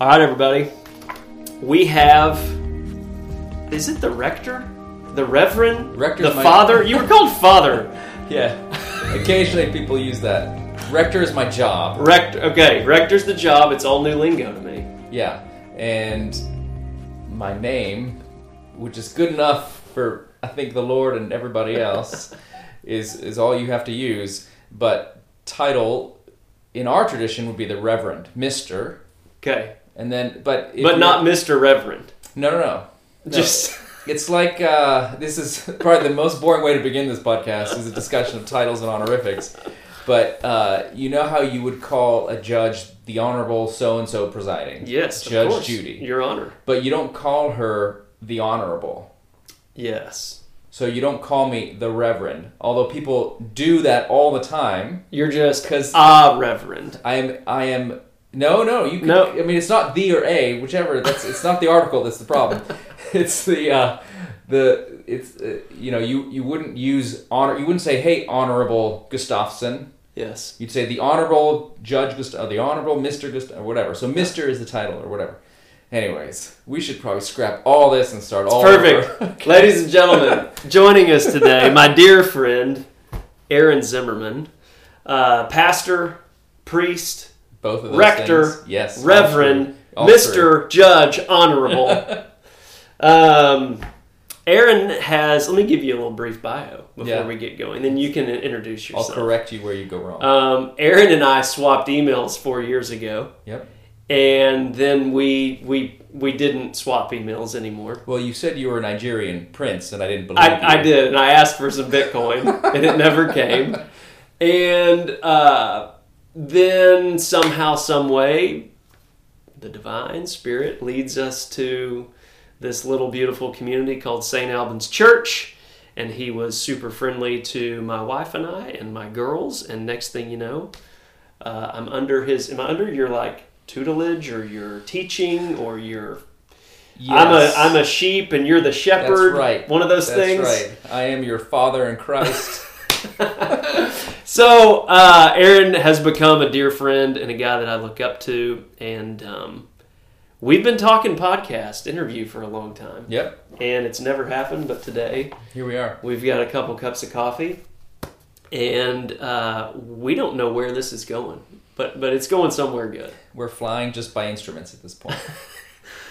All right, everybody. We have. Is it the rector? The reverend? Rector's the my- father? You were called father. Yeah. Occasionally people use that. Rector is my job. Rector. Okay, rector's the job. It's all new lingo to me. Yeah. And my name, which is good enough for I think the Lord and everybody else, is is all you have to use. But title in our tradition would be the Reverend, Mister, Okay, and then but if but not Mr. Reverend. no no no. No. Just It's like uh, this is probably the most boring way to begin this podcast is a discussion of titles and honorifics. But uh, you know how you would call a judge the Honorable so and so presiding? yes, Judge. Judy. Your Honor. But you don't call her the Honorable. Yes. So you don't call me the Reverend. Although people do that all the time. You're just because ah Reverend. I am. I am. No, no. You. Can, No. I mean, it's not the or a, whichever. That's. It's not the article that's the problem. it's the. Uh, the. It's. Uh, you know. You. You wouldn't use honor. You wouldn't say, "Hey, Honorable Gustafson." Yes. You'd say the Honorable Judge Gustav, the Honorable Mister Gustav, or whatever. So Mister is the title or whatever. Anyways, we should probably scrap all this and start all Perfect. Ladies and gentlemen, joining us today, my dear friend, Aaron Zimmerman, uh, pastor, priest, Both of those Rector, things. Yes. Reverend, three. All three. Mr. Judge, Honorable. um, Aaron has, let me give you a little brief bio before Yeah. we get going. Then you can introduce yourself. I'll correct you where you go wrong. Um, Aaron and I swapped emails four years ago, yep. and then we we we didn't swap emails anymore. Well, you said you were a Nigerian prince, and I didn't believe you. I, I did, and I asked for some Bitcoin, and it never came. And uh, then somehow, some way, the divine spirit leads us to this little beautiful community called St. Alban's Church. And he was super friendly to my wife and I and my girls. And next thing you know, uh, I'm under his. Am I under your like tutelage or your teaching or your? I'm a Yes. I'm a sheep and you're the shepherd. That's right. One of those That's things. right. I am your father in Christ. So uh, Aaron has become a dear friend and a guy that I look up to, and um, we've been talking podcast interview for a long time, yep. and it's never happened. But today Here we are. we've got a couple cups of coffee, and uh, we don't know where this is going, but but it's going somewhere good. We're flying just by instruments at this point.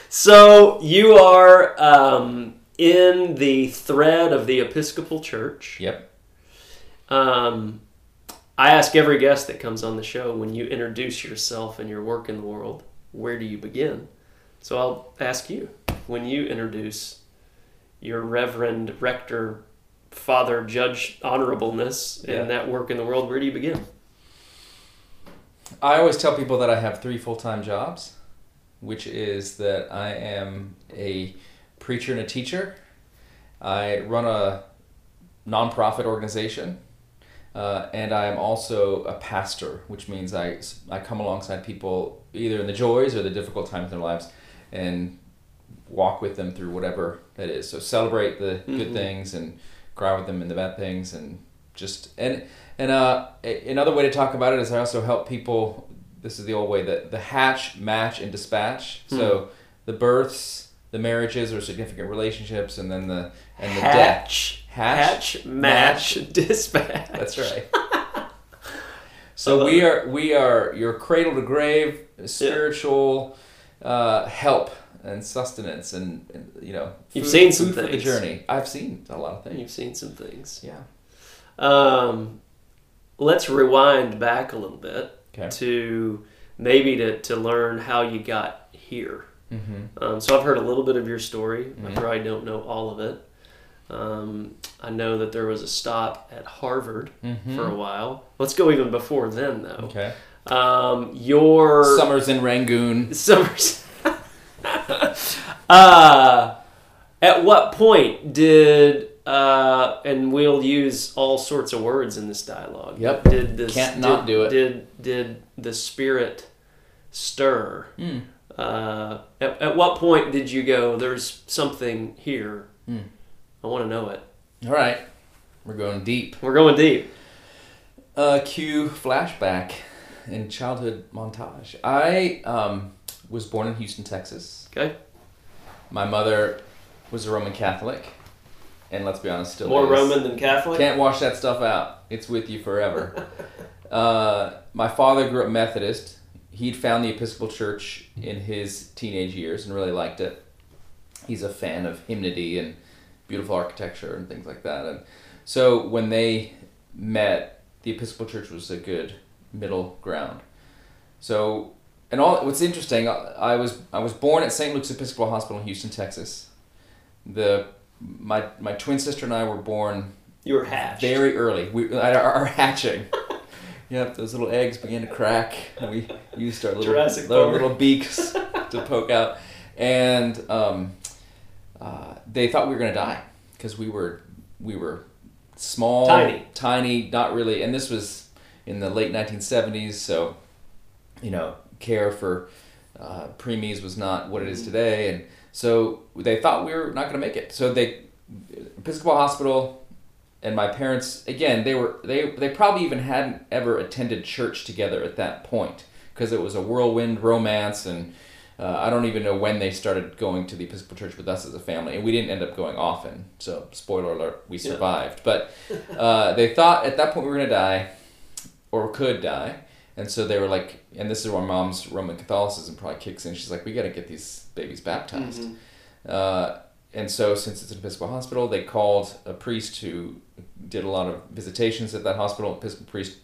So you are um, in the thread of the Episcopal Church. yep. Um, I ask every guest that comes on the show when you introduce yourself and your work in the world, where do you begin? So I'll ask you when you introduce your Reverend Rector, Father, Judge, Honorableness Yeah. and that work in the world, where do you begin? I always tell people that I have three full time jobs, which is that I am a preacher and a teacher. I run a nonprofit organization, uh, and I am also a pastor, which means I, I come alongside people either in the joys or the difficult times in their lives and walk with them through whatever that is. So celebrate the good Mhm. things and cry with them in the bad things and just and and uh, another way to talk about it is I also help people. This is the old way that the hatch, match, and dispatch. So the births, the marriages or significant relationships, and then the and the death. Hatch, Hatch, hatch, match, dispatch. That's right. So we are we are your cradle to grave spiritual uh, help and sustenance and, and you know You've food- seen some food for the journey. I've seen a lot of things. You've seen some things. Yeah. Um, let's rewind back a little bit Okay. to maybe to, to learn how you got here. Mm-hmm. Um, so I've heard a little bit of your story. I Mhm. probably don't know all of it. Um, I know that there was a stop at Harvard Mm-hmm. for a while. Let's go even before then, though. Okay. Um, your Summers in Rangoon. summers. uh, at what point did uh, and we'll use all sorts of words in this dialogue. Yep. Did this Can't not did, do it. Did did the spirit stir? Mm. Uh, at, at what point did you go? There's something here. Hmm. I want to know it. All right. We're going deep. We're going deep. Uh, cue flashback. and childhood montage. I um, was born in Houston, Texas. Okay. My mother was a Roman Catholic, and let's be honest, still More is. Roman than Catholic. Can't wash that stuff out. It's with you forever. uh, my father grew up Methodist. He'd found the Episcopal Church in his teenage years and really liked it. He's a fan of hymnody and beautiful architecture and things like that. And so when they met, the Episcopal Church was a good middle ground. So, and all what's interesting, I, I was I was born at St. Luke's Episcopal Hospital in Houston, Texas. The my my twin sister and I were born You were hatched. very early. We our, our hatching. Yep, those little eggs began to crack. And we used our little little, little beaks to poke out, and um, uh, they thought we were gonna die because we were we were small, Tiny. tiny, not really. And this was in the late 1970s, so you know, care for uh, preemies was not what it is today, and so they thought we were not going to make it. So they Episcopal Hospital and my parents again they were they they probably even hadn't ever attended church together at that point because it was a whirlwind romance and uh, I don't even know when they started going to the Episcopal Church with us as a family, and we didn't end up going often. So, spoiler alert, we Yeah. survived. But uh, they thought at that point we were going to die, or could die, and so they were like, and this is where mom's Roman Catholicism probably kicks in. She's like, we got to get these babies baptized. Mhm. Uh, and so, since it's an Episcopal hospital, they called a priest who did a lot of visitations at that hospital. Episcopal priest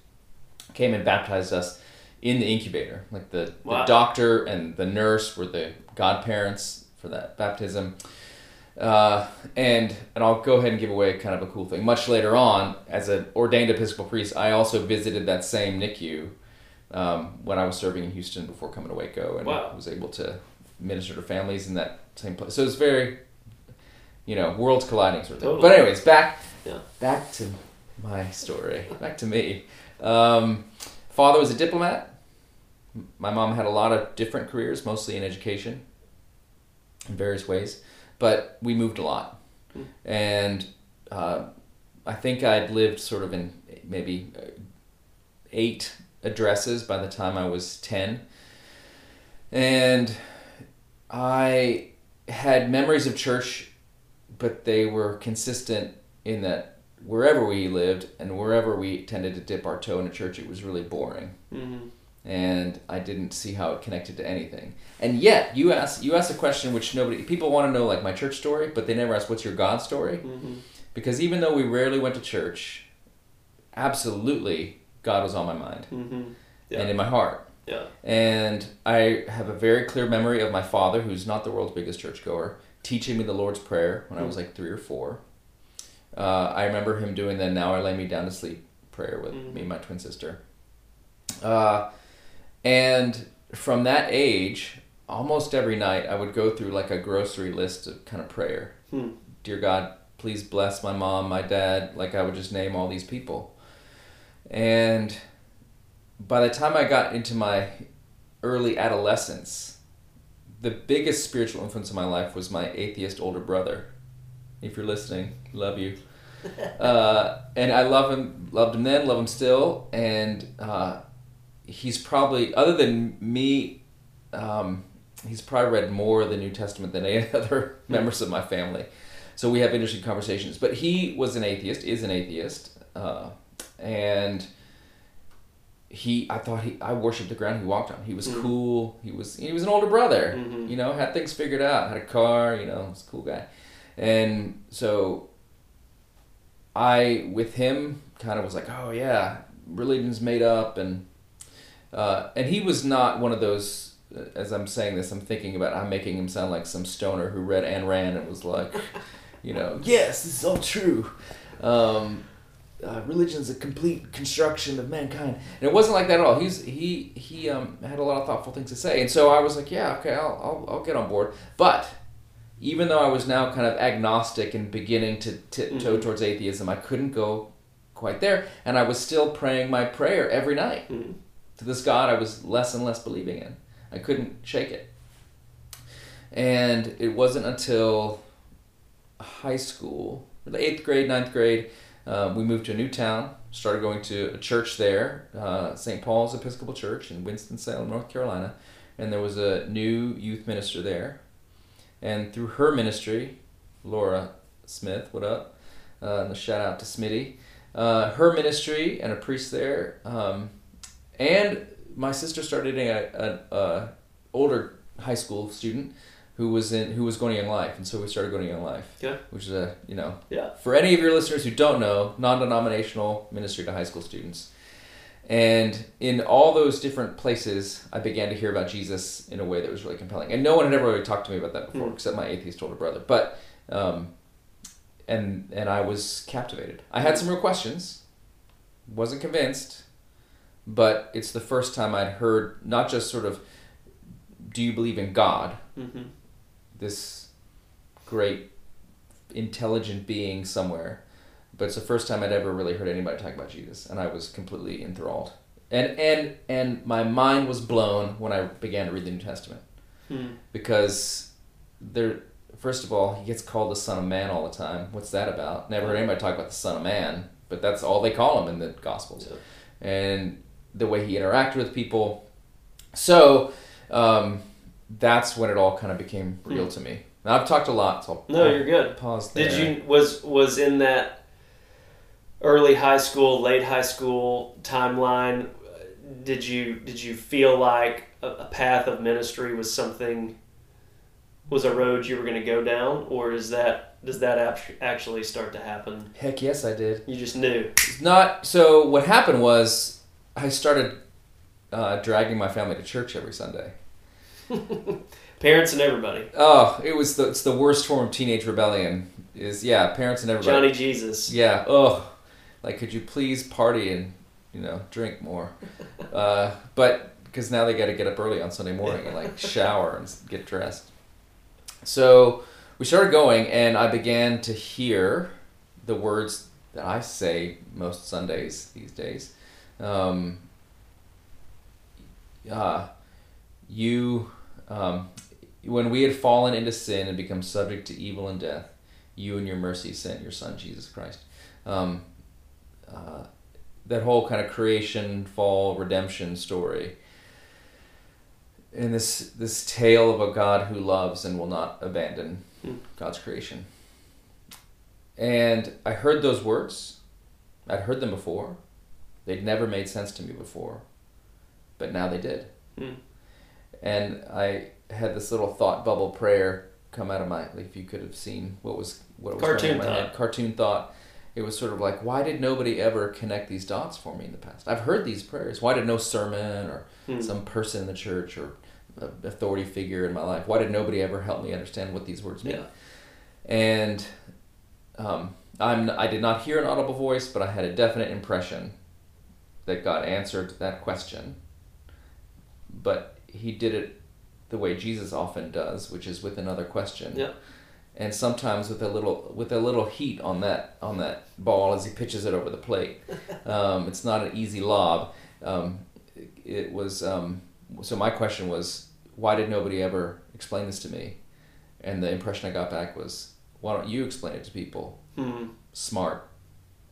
came and baptized us in the incubator. Like the, Wow. the doctor and the nurse were the godparents for that baptism. Uh, and and I'll go ahead and give away kind of a cool thing. Much later on, as an ordained Episcopal priest, I also visited that same NICU um, when I was serving in Houston before coming to Waco, and Wow. was able to minister to families in that same place. So it's very, you know, worlds colliding sort of thing. But anyways, back Yeah. back to my story. Back to me. Um, father was a diplomat. My mom had a lot of different careers, mostly in education, in various ways. But we moved a lot, Hmm. and uh, I think I'd lived sort of in maybe uh, eight addresses by the time I was ten, and I had memories of church, but they were consistent in that wherever we lived and wherever we tended to dip our toe in a church, it was really boring Mhm. And I didn't see how it connected to anything. And yet, you ask you ask a question which nobody people want to know, like my church story, but they never ask what's your God story, Mhm. because even though we rarely went to church, absolutely God was on my mind Mhm. Yeah. and in my heart. Yeah. And I have a very clear memory of my father, who's not the world's biggest churchgoer, teaching me the Lord's Prayer when I was like three or four. Uh, I remember him doing the "Now I lay me down to sleep" prayer with Mhm. me and my twin sister. Uh, and from that age, almost every night, I would go through like a grocery list of kind of prayer. Hmm. Dear God, please bless my mom, my dad. Like I would just name all these people. And by the time I got into my early adolescence, the biggest spiritual influence in my life was my atheist older brother. If you're listening, love you. Uh, and I love him, loved him then, love him still, and uh, he's probably other than me, um, he's probably read more of the New Testament than any other members of my family. So we have interesting conversations. But he was an atheist, is an atheist, uh, and he I thought he I worshipped the ground he walked on. He was Mhm. cool. He was he was an older brother. Mhm. You know, had things figured out. Had a car. You know, was a cool guy. And so I with him kind of was like, oh yeah, religion's made up, and uh, and he was not one of those. As I'm saying this, I'm thinking about I'm making him sound like some stoner who read Ayn Rand and was like, you know, yes, this is all true. Um, uh, religion's a complete construction of mankind, and it wasn't like that at all. He's he he um, had a lot of thoughtful things to say, and so I was like, yeah, okay, I'll I'll, I'll get on board. But even though I was now kind of agnostic and beginning to tiptoe Mhm. towards atheism, I couldn't go quite there, and I was still praying my prayer every night Mhm. To this God I was less and less believing in. I couldn't shake it. And it wasn't until high school, eighth grade, ninth grade, Uh, we moved to a new town, started going to a church there, uh, St. Paul's Episcopal Church in Winston-Salem, North Carolina. And there was a new youth minister there. And through her ministry, Laura Smith, what up? Uh, shout out to Smitty. Uh, her ministry and a priest there. Um, and my sister started dating a, a, a older high school student who was in who was going to Young Life, and so we started going to Young Life. Yeah. Which is a you know Yeah. for any of your listeners who don't know, non-denominational ministry to high school students. And in all those different places, I began to hear about Jesus in a way that was really compelling. And no one had ever really talked to me about that before, Mm. except my atheist older brother. But, um, and and I was captivated. I had some real questions, wasn't convinced, but it's the first time I'd heard not just sort of, do you believe in God? Mm-hmm. this great intelligent being somewhere but it's the first time i'd ever really heard anybody talk about jesus and i was completely enthralled and and and my mind was blown when i began to read the new testament Hmm. because there first of all he gets called the son of man all the time what's that about never heard anybody talk about the son of man but that's all they call him in the gospels Yeah. and the way he interacted with people so um, that's when it all kind of became real to me now i've talked a lot so I'll, No, you're good. pause there Did you was was in that early high school, late high school timeline? Did you did you feel like a, a path of ministry was something was a road you were going to go down, or is that does that act- actually start to happen? heck yes i did You just knew. It's not so what happened was i started uh, dragging my family to church every sunday Parents and everybody. oh it was the, it's the worst form of teenage rebellion is yeah parents and everybody Johnny Jesus. Yeah. Oh, like could you please party and you know drink more? uh, but because now they got to get up early on Sunday morning and like shower and get dressed. So we started going, and I began to hear the words that I say most Sundays these days. Um, uh, you, um, when we had fallen into sin and become subject to evil and death, you and your mercy sent your son Jesus Christ. Um, uh, that whole kind of creation, fall, redemption story, and this this tale of a God who loves and will not abandon Hmm. God's creation. And I heard those words. I'd heard them before. They'd never made sense to me before, but now they did. Hmm. And I had this little thought bubble prayer come out of my. If you could have seen what was what was Cartoon thought. head, cartoon thought. It was sort of like, why did nobody ever connect these dots for me in the past? I've heard these prayers. Why did no sermon or Hmm. some person in the church or authority figure in my life? Why did nobody ever help me understand what these words mean? Yeah. And um, I'm I did not hear an audible voice, but I had a definite impression that God answered that question. But He did it the way Jesus often does, which is with another question. Yeah. And sometimes with a little with a little heat on that on that ball as he pitches it over the plate. Um, it's not an easy lob. Um, it, it was um, so. My question was, why did nobody ever explain this to me? And the impression I got back was, why don't you explain it to people? Hmm. Smart,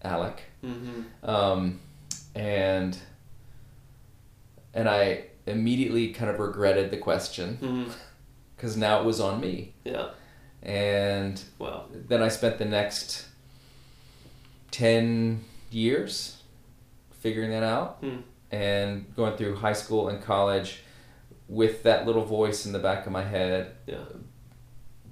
Alec. Mm-hmm. And and I immediately kind of regretted the question because now it was on me. Yeah. And Well. then I spent the next 10 years figuring that out Hmm. and going through high school and college with that little voice in the back of my head, Yeah.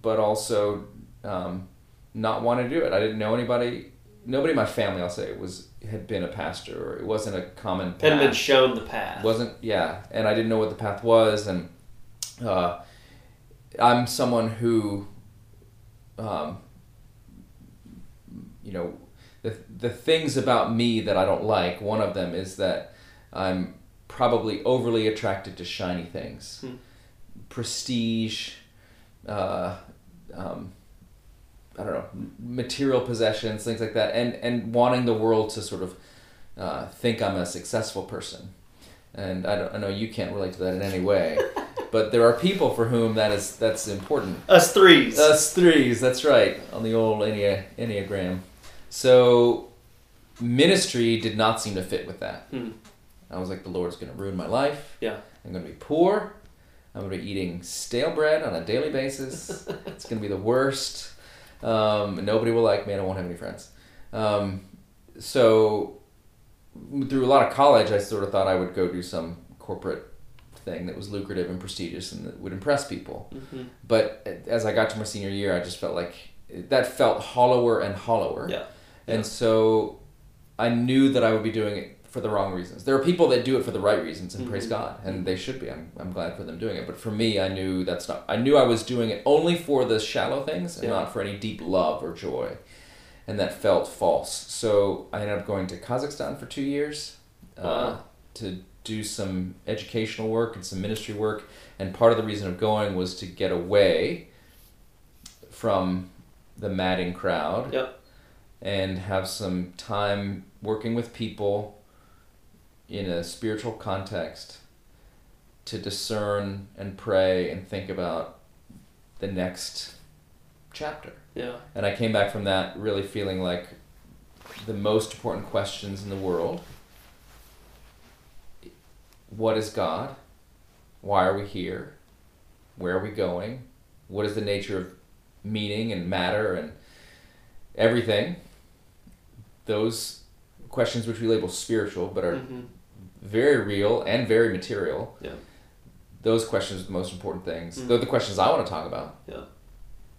but also um, not want to do it. I didn't know anybody, nobody in my family, I'll say, was had been a pastor or it wasn't a common path. Hadn't been shown the path. wasn't yeah and i didn't know what the path was and uh, i'm someone who um, you know the, the things about me that i don't like one of them is that i'm probably overly attracted to shiny things Hmm. prestige uh, um, I don't know material possessions, things like that, and and wanting the world to sort of uh, think I'm a successful person. And I, don't, I know you can't relate to that in any way, but there are people for whom that is that's important. Us threes. Us threes, that's right, on the old Ennea, Enneagram. So ministry did not seem to fit with that. Hmm. I was like, the Lord's going to ruin my life. Yeah. I'm going to be poor. I'm going to be eating stale bread on a daily basis. it's going to be the worst. Um, nobody will like me. I won't have any friends. Um, so through a lot of college, I sort of thought I would go do some corporate thing that was lucrative and prestigious and that would impress people. Mhm. But as I got to my senior year, I just felt like that felt hollower and hollower. Yeah. And so I knew that I would be doing it for the wrong reasons. There are people that do it for the right reasons, and praise Mhm. God, and they should be. I'm, I'm glad for them doing it. But for me, I knew that's not. I knew I was doing it only for the shallow things and Yeah. not for any deep love or joy, and that felt false. So I ended up going to Kazakhstan for two years uh, Wow. to do some educational work and some ministry work. And part of the reason of going was to get away from the madding crowd Yep. and have some time working with people in a spiritual context to discern and pray and think about the next chapter. Yeah. And I came back from that really feeling like the most important questions in the world what is God? Why are we here? Where are we going? What is the nature of meaning and matter and everything? Those questions, which we label spiritual but are Mhm. Very real and very material. Yeah. Those questions are the most important things. Mm. They're the questions I want to talk about. Yeah.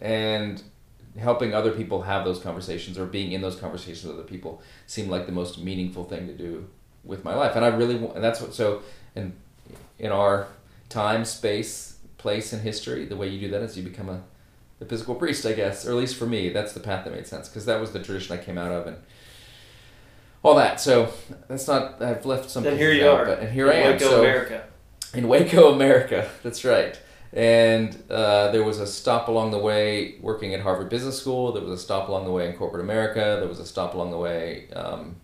And helping other people have those conversations or being in those conversations with other people seemed like the most meaningful thing to do with my life. And I really wa- and that's what so in in our time, space, place and history, the way you do that is you become a the physical priest, I guess, or at least for me, that's the path that made sense because that was the tradition I came out of and all that. So that's not I've left some And here you out, are. but and here I in am. Waco, so America. in Waco, America. That's right. And uh, there was a stop along the way working at Harvard Business School. There was a stop along the way in corporate America. There was a stop along the way um,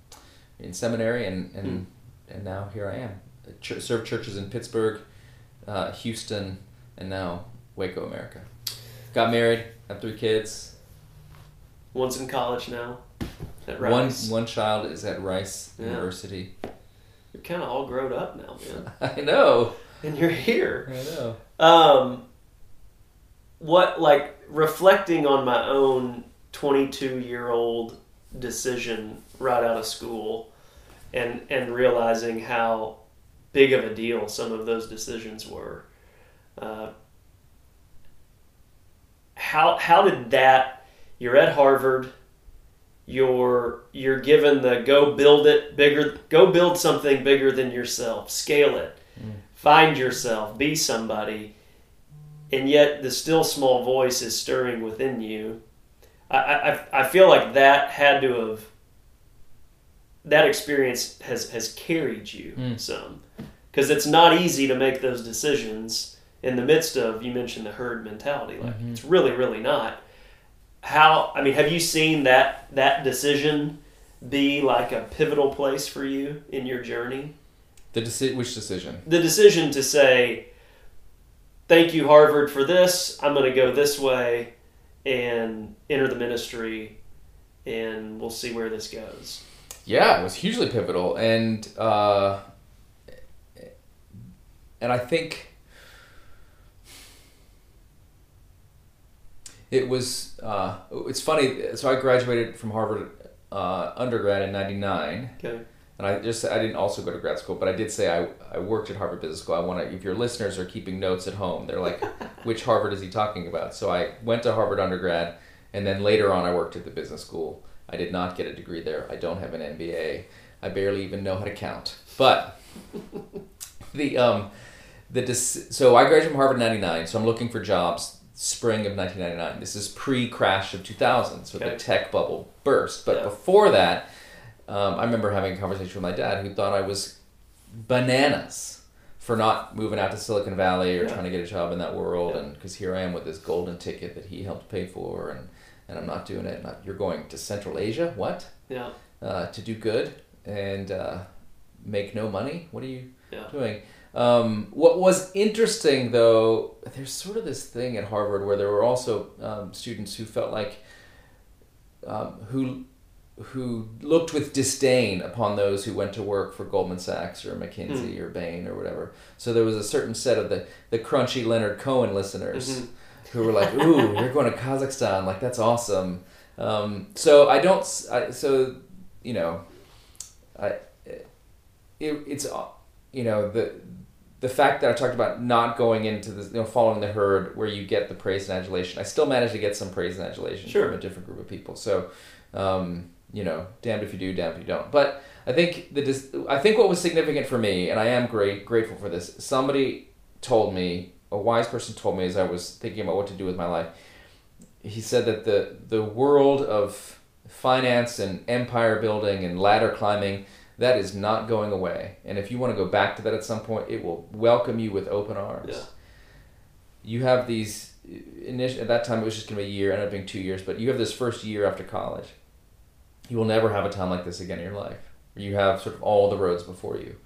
in seminary, and and, and now here I am. Ch- served churches in Pittsburgh, uh, Houston, and now Waco, America. Got married, have three kids. One's in college now. At One one child is at Rice Yeah. University. You're kind of all grown up now, man. I know. And you're here. I know. Um, what like reflecting on my own 22 year old decision right out of school, and and realizing how big of a deal some of those decisions were. Uh, how how did that? You're at Harvard. You're you're given the go build it bigger. Go build something bigger than yourself. Scale it. Find yourself. Be somebody and yet the still small voice is stirring within you. I, I, I feel like that had to have that experience has has carried you Mm. some because it's not easy to make those decisions in the midst of you mentioned the herd mentality like Mhm. it's really really not how i mean have you seen that that decision be like a pivotal place for you in your journey The deci- which decision? the decision to say, "Thank you, Harvard, for this. I'm going to go this way and enter the ministry, and we'll see where this goes." Yeah, it was hugely pivotal, and uh, and I think it was. Uh, it's funny. So I graduated from Harvard uh, undergrad in '99, Okay. and I just I didn't also go to grad school, but I did say I, I worked at Harvard Business School. I want to. If your listeners are keeping notes at home, they're like, which Harvard is he talking about? So I went to Harvard undergrad, and then later on I worked at the business school. I did not get a degree there. I don't have an MBA. I barely even know how to count. But the um the so I graduated from Harvard in '99. So I'm looking for jobs spring of 1999. This is pre-crash of 2000, so Okay. the tech bubble burst. But Yeah. before that, um, I remember having a conversation with my dad who thought I was bananas for not moving out to Silicon Valley or Yeah. trying to get a job in that world, Yeah. and because here I am with this golden ticket that he helped pay for, and and I'm not doing it. Not, you're going to Central Asia? What? Yeah. Uh, to do good and uh, make no money? What are you doing? Um, what was interesting, though, there's sort of this thing at Harvard where there were also um, students who felt like um, who who looked with disdain upon those who went to work for Goldman Sachs or McKinsey or Bain or whatever. So there was a certain set of the the crunchy Leonard Cohen listeners Mhm. who were like, "Ooh, you're going to Kazakhstan! Like that's awesome." Um, so I don't. I, so you know, I it, it's you know the the fact that I talked about not going into the you know following the herd where you get the praise and adulation. I still managed to get some praise and adulation Sure. from a different group of people. So um, you know, damned if you do, damned if you don't. But I think the I think what was significant for me, and I am great grateful for this. Somebody told me, a wise person told me as I was thinking about what to do with my life. He said that the the world of finance and empire building and ladder climbing that is not going away. And if you want to go back to that at some point, it will welcome you with open arms. Yeah. You have these initial at that time it was just going to be a year, ended up being two years, but you have this first year after college. You will never have a time like this again in your life. You have sort of all the roads before you.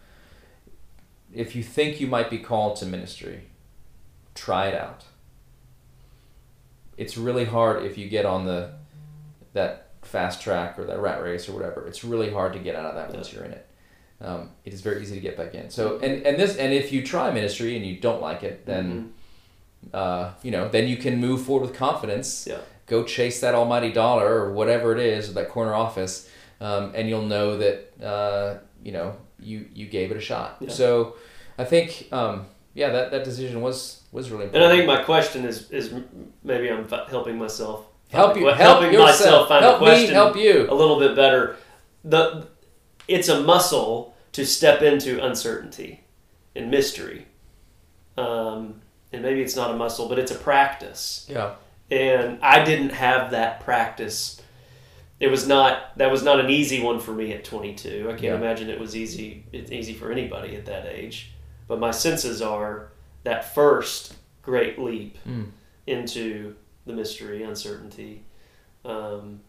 If you think you might be called to ministry, try it out. It's really hard if you get on the that fast track or that rat race or whatever. It's really hard to get out of that once you're in it. Um, it is very easy to get back in. So and and this and if you try ministry and you don't like it, then uh, you know then you can move forward with confidence. Yeah. Go chase that almighty dollar or whatever it is, or that corner office, um, and you'll know that uh, you know you you gave it a shot. Yeah. So I think um, yeah that, that decision was was really And. I think my question is is maybe I'm helping myself help you help helping yourself. myself find help the question me help you. a little bit better. The it's a muscle to step into uncertainty and mystery. Um, and maybe it's not a muscle, but it's a practice. Yeah. And I didn't have that practice. It was not that was not an easy one for me at 22. I can't Yeah. imagine it was easy. It's easy for anybody at that age. But my senses are that first great leap Mm. into the mystery, uncertainty. Um,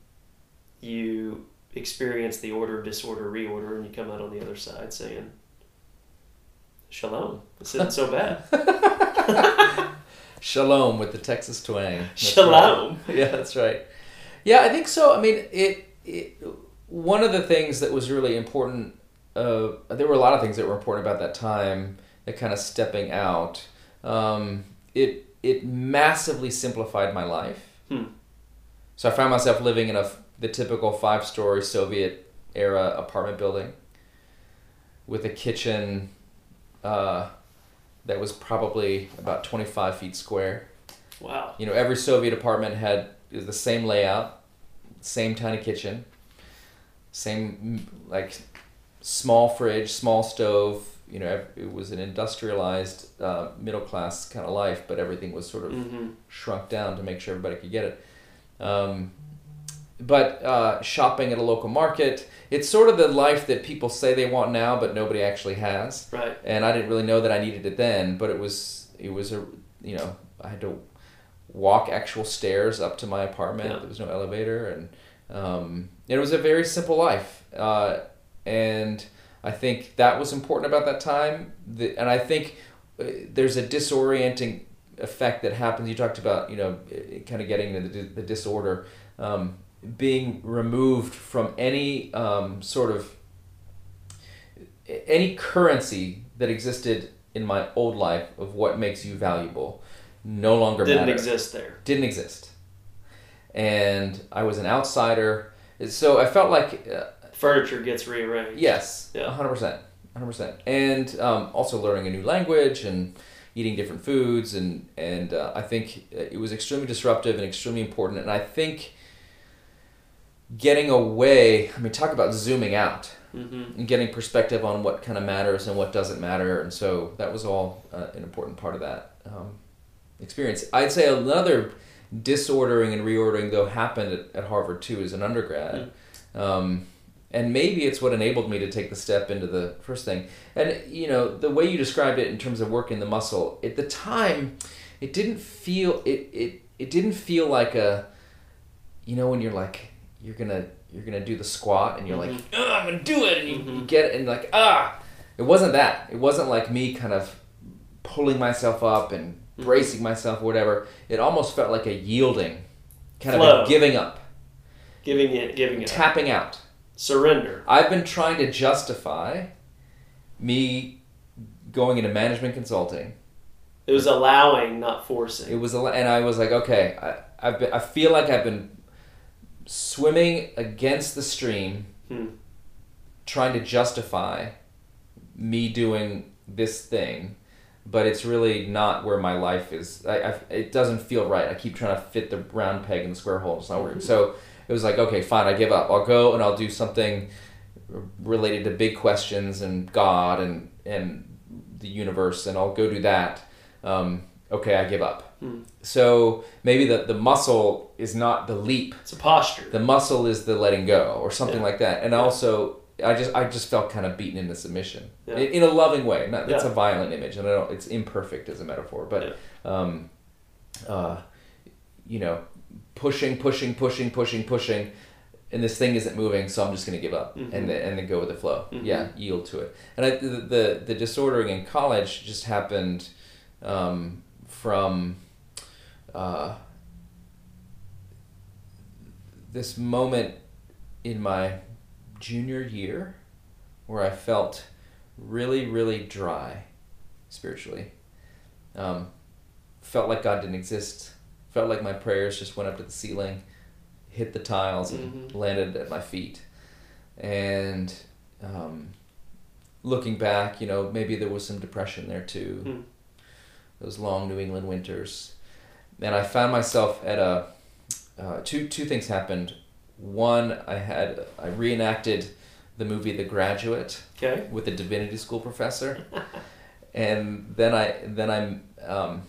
you experience the order, disorder, reorder, and you come out on the other side saying, "Shalom." This isn't so bad. Shalom with the Texas twang. That's Shalom. right. Yeah, that's right. Yeah, I think so. I mean, it, it. One of the things that was really important. Uh, there were a lot of things that were important about that time. That kind of stepping out. Um, it it massively simplified my life. Hmm. So I found myself living in a the typical five story Soviet era apartment building with a kitchen uh, that was probably about 25 feet square. Wow. You know, every Soviet apartment had the same layout, same tiny kitchen, same like small fridge, small stove. You know, it was an industrialized uh, middle class kind of life, but everything was sort of hmm shrunk down to make sure everybody could get it. Um, but uh, shopping at a local market, it's sort of the life that people say they want now, but nobody actually has. Right. And I didn't really know that I needed it then, but it was it was a you know I had to walk actual stairs up to my apartment. Yeah. There was no elevator, and um, it was a very simple life. Uh, and I think that was important about that time. The, and I think uh, there's a disorienting effect that happens. You talked about you know kind of getting into the, the disorder, um, being removed from any um, sort of any currency that existed in my old life of what makes you valuable no longer Didn't exist there. Didn't exist. And I was an outsider. So I felt like, uh, Furniture gets rearranged. yes, Yeah. 100%. 100%. And um, also learning a new language and eating different foods. And, and uh, I think it was extremely disruptive and extremely important. And I think getting away, I mean, talk about zooming out hmm and getting perspective on what kind of matters and what doesn't matter. And so that was all uh, an important part of that um, experience. I'd say another disordering and reordering, though, happened at, at Harvard too as an undergrad. Um, and maybe it's what enabled me to take the step into the first thing. And, you know, the way you described it in terms of working the muscle, at the time, it didn't feel, it, it, it didn't feel like a, you know, when you're like, you're gonna you're gonna do the squat and you're like Mhm. "Ugh, I'm gonna do it and you, you Mhm. get it and like ah it wasn't that it wasn't like me kind of pulling myself up and Mhm. bracing myself or whatever it almost felt like a yielding kind of Flow. a giving up Giving it, giving it, up. tapping out. Surrender. I've been trying to justify me going into management consulting. It was allowing, not forcing. It was, a, and I was like, okay, I, I've been, I feel like I've been swimming against the stream, Hmm. trying to justify me doing this thing, but it's really not where my life is. I, I, it doesn't feel right. I keep trying to fit the round peg in the square hole. It's not working. So it was like, okay, fine, I give up. I'll go and I'll do something related to big questions and God and and the universe, and I'll go do that. Um, okay, I give up. Hmm. So maybe the, the muscle is not the leap. It's a posture. The muscle is the letting go, or something Yeah. like that. And Yeah. also, I just I just felt kind of beaten into submission Yeah. in, in a loving way. Not that's a violent image, and I don't. It's imperfect as a metaphor, but um, uh, you know, pushing, pushing, pushing, pushing, pushing, and this thing isn't moving, so I'm just going to give up Mhm. and then, and then go with the flow. Mhm. Yeah, yield to it. And I, the, the the disordering in college just happened um, from. Uh, this moment in my junior year where I felt really, really dry spiritually. Um, felt like God didn't exist. Felt like my prayers just went up to the ceiling, hit the tiles, and Mhm. landed at my feet. And um, looking back, you know, maybe there was some depression there too. Hmm. Those long New England winters. And I found myself at a uh, two two things happened. One, I had I reenacted the movie The Graduate Okay. with a divinity school professor, and then I then I um,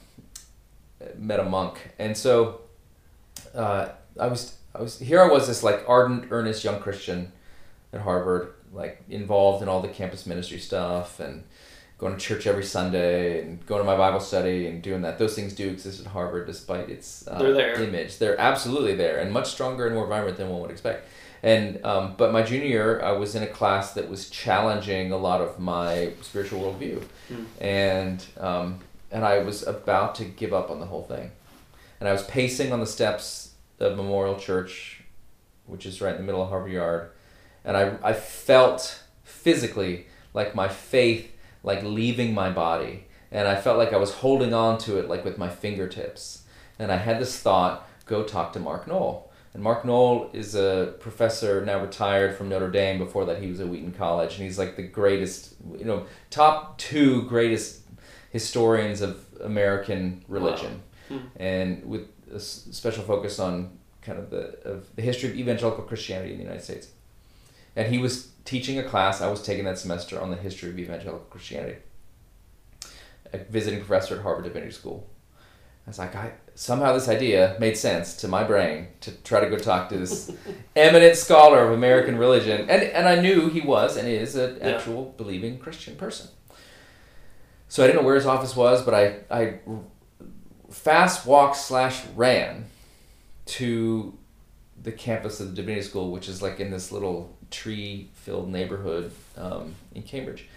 met a monk, and so uh, I was I was here. I was this like ardent, earnest young Christian at Harvard, like involved in all the campus ministry stuff and going to church every Sunday and going to my Bible study and doing that. Those things do exist at Harvard, despite its uh, They're there. image. They're absolutely there and much stronger and more vibrant than one would expect. And um, but my junior year, I was in a class that was challenging a lot of my spiritual worldview, Hmm. and um, and I was about to give up on the whole thing, and I was pacing on the steps of Memorial Church, which is right in the middle of Harvard Yard, and I I felt physically like my faith like leaving my body, and I felt like I was holding on to it like with my fingertips, and I had this thought: go talk to Mark Noll. And Mark Noll is a professor now retired from Notre Dame. Before that, he was at Wheaton College, and he's like the greatest, you know, top two greatest historians of American religion, Wow. Hmm. and with a special focus on kind of the of the history of evangelical Christianity in the United States. And he was teaching a class I was taking that semester on the history of evangelical Christianity. A visiting professor at Harvard Divinity School. I was like, I somehow this idea made sense to my brain to try to go talk to this eminent scholar of American religion, and and I knew he was and is an Yeah. actual believing Christian person. So I didn't know where his office was, but I I fast walked slash ran to the campus of the Divinity School, which is like in this little tree filled neighborhood um, in Cambridge,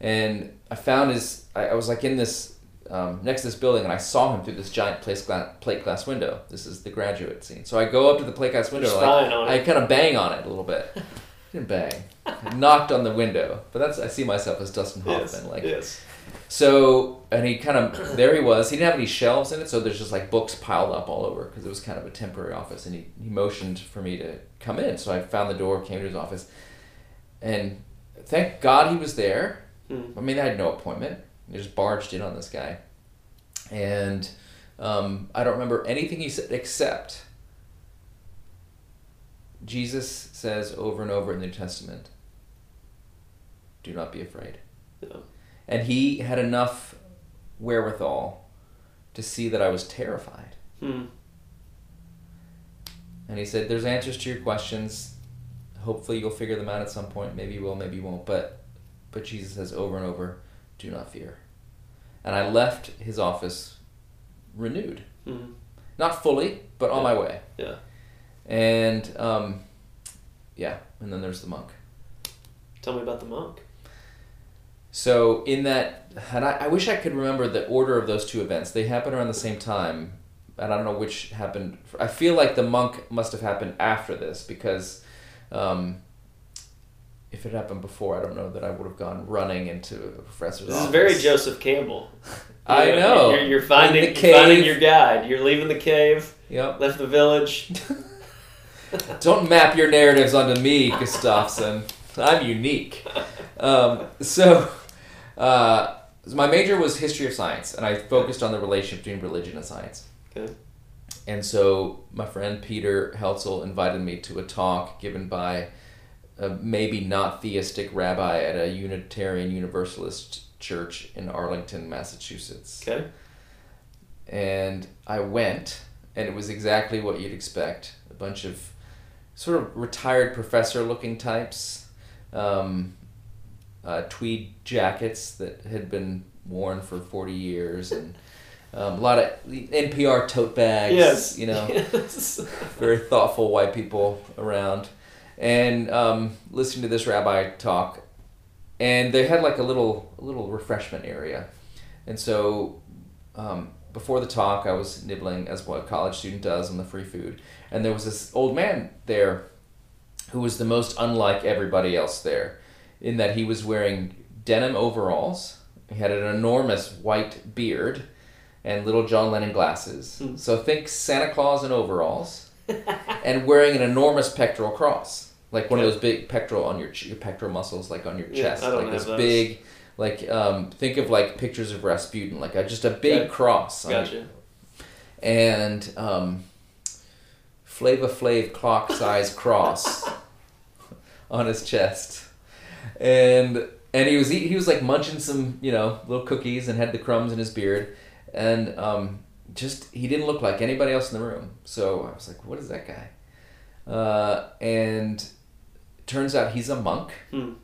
and I found his. I, I was like in this um, next to this building, and I saw him through this giant plate glass, plate glass window. This is the graduate scene. So I go up to the plate glass window, like, I kind of bang on it a little bit. Didn't bang. I knocked on the window, but that's I see myself as Dustin Hoffman. Yes. Like yes. So, and he kind of there he was. He didn't have any shelves in it, so there's just like books piled up all over because it was kind of a temporary office. And he, he motioned for me to come in, so I found the door, came to his office, and thank God he was there. Hmm. I mean, I had no appointment. I just barged in on this guy, and um, I don't remember anything he said except Jesus says over and over in the New Testament, "Do not be afraid." Yeah. And he had enough wherewithal to see that I was terrified. Hmm. And he said, There's answers to your questions. Hopefully you'll figure them out at some point. Maybe you will, maybe you won't. But but Jesus says over and over, do not fear. And I left his office renewed. Hmm. Not fully, but on my way. Yeah. And um, yeah, and then there's the monk. Tell me about the monk. So in that, and I, I wish I could remember the order of those two events. They happened around the same time, and I don't know which happened. I feel like the monk must have happened after this because um, if it happened before, I don't know that I would have gone running into a professor's This office. is very Joseph Campbell. I know. You're, you're finding, you're finding your guide. You're leaving the cave, Yep. left the village. Don't map your narratives onto me, Gustafsson. I'm unique. Um, so, uh, my major was history of science, and I focused on the relationship between religion and science. Okay. And so, my friend Peter Heltzel invited me to a talk given by a maybe not theistic rabbi at a Unitarian Universalist church in Arlington, Massachusetts. Okay. And I went, and it was exactly what you'd expect a bunch of sort of retired professor looking types, um, uh, tweed jackets that had been worn for 40 years, and um, a lot of NPR tote bags, Yes. you know. Yes. very thoughtful white people around, and um, listening to this rabbi talk, and they had like a little a little refreshment area, and so um, before the talk, I was nibbling as what a college student does on the free food, and there was this old man there, who was the most unlike everybody else there, in that he was wearing denim overalls, he had an enormous white beard, and little John Lennon glasses. Hmm. So think Santa Claus in overalls and wearing an enormous pectoral cross, like one of those big pectoral on your, ch- your pectoral muscles, like on your Yeah, chest, like this those. big, like um, think of like pictures of Rasputin, like a, just a big cross, on your- Gotcha. and um, Flavor Flav clock size cross on his chest, and and he was eat, he was like munching some you know little cookies and had the crumbs in his beard, and um, just he didn't look like anybody else in the room. So I was like, what is that guy? Uh, and turns out he's a monk Hmm.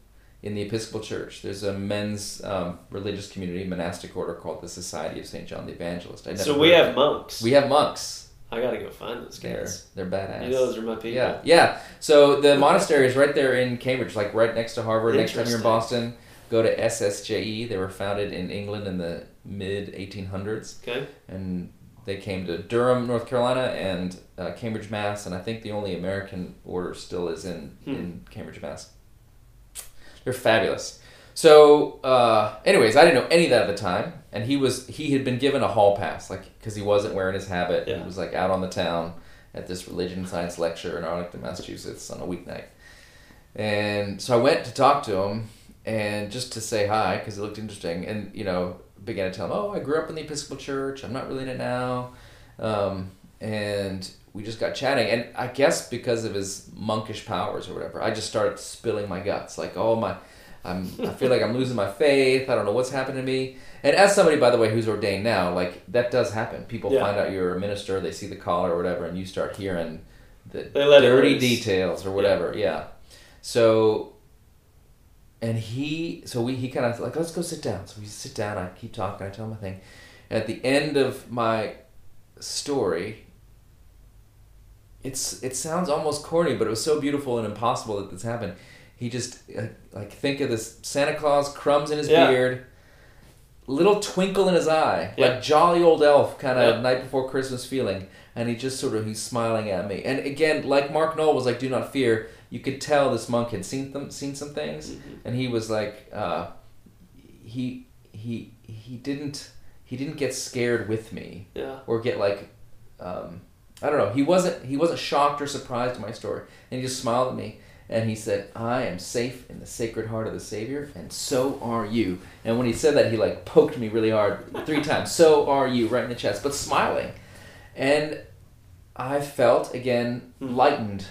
in the Episcopal Church. There's a men's um, religious community, monastic order called the Society of Saint John the Evangelist. I never So we have monks. we have monks. I gotta go find those They're guys. they're badass. You know, those are my people. yeah, yeah. So the monastery is right there in Cambridge, like right next to Harvard. Next time you're in Boston, go to SSJE. They were founded in England in the mid 1800s, Okay. and they came to Durham, North Carolina, and uh, Cambridge, Mass. And I think the only American order still is in Hmm. in Cambridge, Mass. They're fabulous. So, uh, anyways, I didn't know any of that at the time, and he was he had been given a hall pass, like because he wasn't wearing his habit. Yeah. He was like out on the town at this religion science lecture in Arlington, Massachusetts, on a weeknight. And so I went to talk to him, and just to say hi because it looked interesting, and you know began to tell him, oh, I grew up in the Episcopal Church. I'm not really in it now, um, and we just got chatting, and I guess because of his monkish powers or whatever, I just started spilling my guts, like, oh my. I'm, I feel like I'm losing my faith. I don't know what's happened to me. And as somebody, by the way, who's ordained now, like that does happen. People Yeah. find out you're a minister, they see the collar or whatever, and you start hearing the dirty details or whatever. Yeah. So, and he, so we, he kind of like, let's go sit down. So we sit down. I keep talking. I tell him a thing. And at the end of my story, it's it sounds almost corny, but it was so beautiful and impossible that this happened. He just uh, like think of this Santa Claus crumbs in his Yeah. beard, little twinkle in his eye, Yeah. like jolly old elf kind of Yeah. night before Christmas feeling, and he just sort of he's smiling at me. And again, like Mark Noll was like, "Do not fear." You could tell this monk had seen them, seen some things, Mhm. and he was like, uh, he he he didn't he didn't get scared with me Yeah. or get like um, I don't know. He wasn't he wasn't shocked or surprised at my story, and he just smiled at me and he said, "I am safe in the Sacred Heart of the Savior, and so are you." And when he said that, he like poked me really hard three times. So are you, right in the chest, but smiling, and I felt again Hmm. lightened.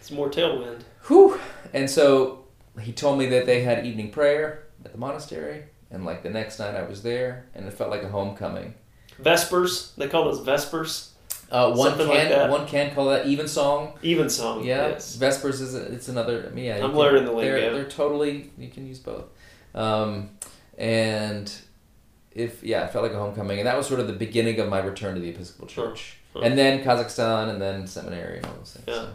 It's more tailwind. Whew. And so he told me that they had evening prayer at the monastery, and like the next night I was there, and it felt like a homecoming. Vespers. They call those Vespers. Uh, one Something can like one can call that Evensong. Even song. Yeah, Yes. Vespers is a, it's another. I mean, yeah. I'm can- learning the They're, they're totally you can use both. Um, and if yeah, it felt like a homecoming, and that was sort of the beginning of my return to the Episcopal Huh. Church, Huh. and then Kazakhstan, and then seminary, and all those things. Yeah. So.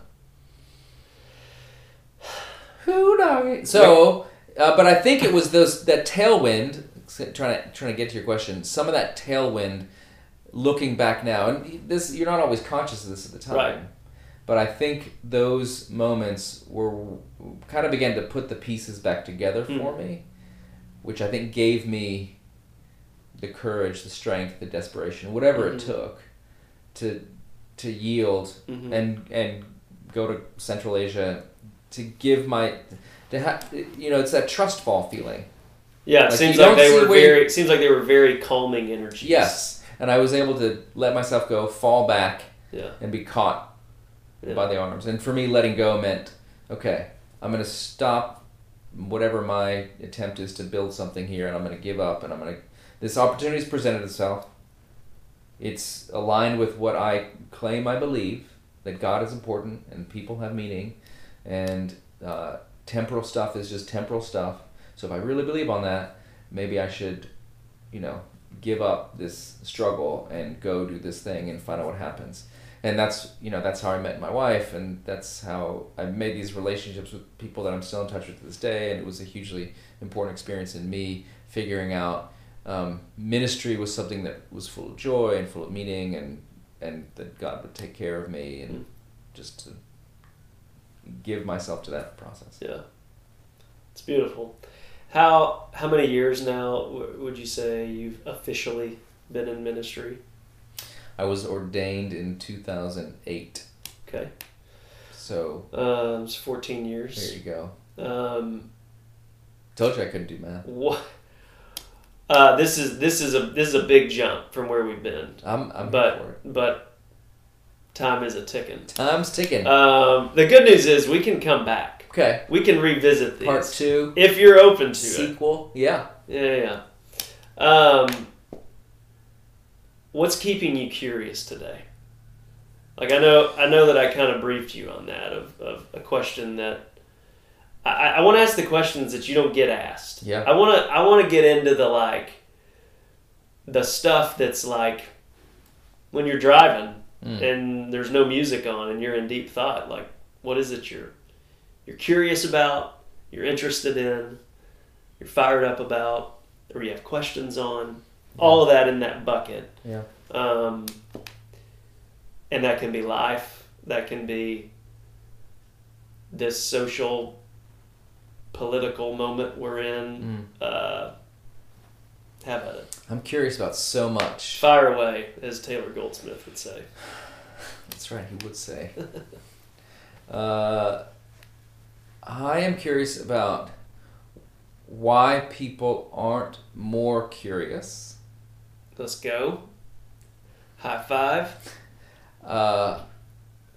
Who knows? So, uh, but I think it was those that tailwind. Trying to trying to get to your question. Some of that tailwind looking back now, and this you're not always conscious of this at the time, Right. but I think those moments were kind of began to put the pieces back together Hmm. for me, which I think gave me the courage, the strength, the desperation, whatever it Mhm. took, to to yield Mhm. and and go to Central Asia to give my to have you know it's that trust fall feeling. Yeah, it Like, seems like they were you- very. It seems like they were very calming energies. Yes, and I was able to let myself go, fall back, Yeah. and be caught Yeah. by the arms. And for me, letting go meant okay. I'm going to stop whatever my attempt is to build something here, and I'm going to give up, and I'm going to. This opportunity has presented itself. It's aligned with what I claim I believe that God is important and people have meaning, and uh, temporal stuff is just temporal stuff. So if I really believe on that, maybe I should, you know, give up this struggle and go do this thing and find out what happens. And that's you know that's how I met my wife, and that's how I made these relationships with people that I'm still in touch with to this day. And it was a hugely important experience in me figuring out um, ministry was something that was full of joy and full of meaning, and and that God would take care of me, and Mm. just to give myself to that process. Yeah. It's beautiful. How how many years now would you say you've officially been in ministry? I was ordained in 2008, Okay. so Um, it's 14 years. there you go. Um, Told you I couldn't do math. what? Uh, this is this is a this is a big jump from where we've been, I'm I'm but here for it. but time is a ticking. Time's ticking. Um, the good news is we can come back. Okay, We can revisit these part two, if you're open to it. sequel. Yeah. Yeah, yeah. Um, what's keeping you curious today? Like I know, I know that I kind of briefed you on that of, of a question that I, I want to ask the questions that you don't get asked. Yeah. I want to, I want to get into the like, the stuff that's like, when you're driving Mm. and there's no music on and you're in deep thought. Like, what is it you're, you're curious about? You're interested in? You're fired up about? Or you have questions on? All of that in that bucket. Yeah. Um, and that can be life. That can be this social, political moment we're in. Mm. Uh, have at it. I'm curious about so much. Fire away, as Taylor Goldsmith would say. That's right, he would say. uh, I am curious about why people aren't more curious. Let's go. High five. Uh,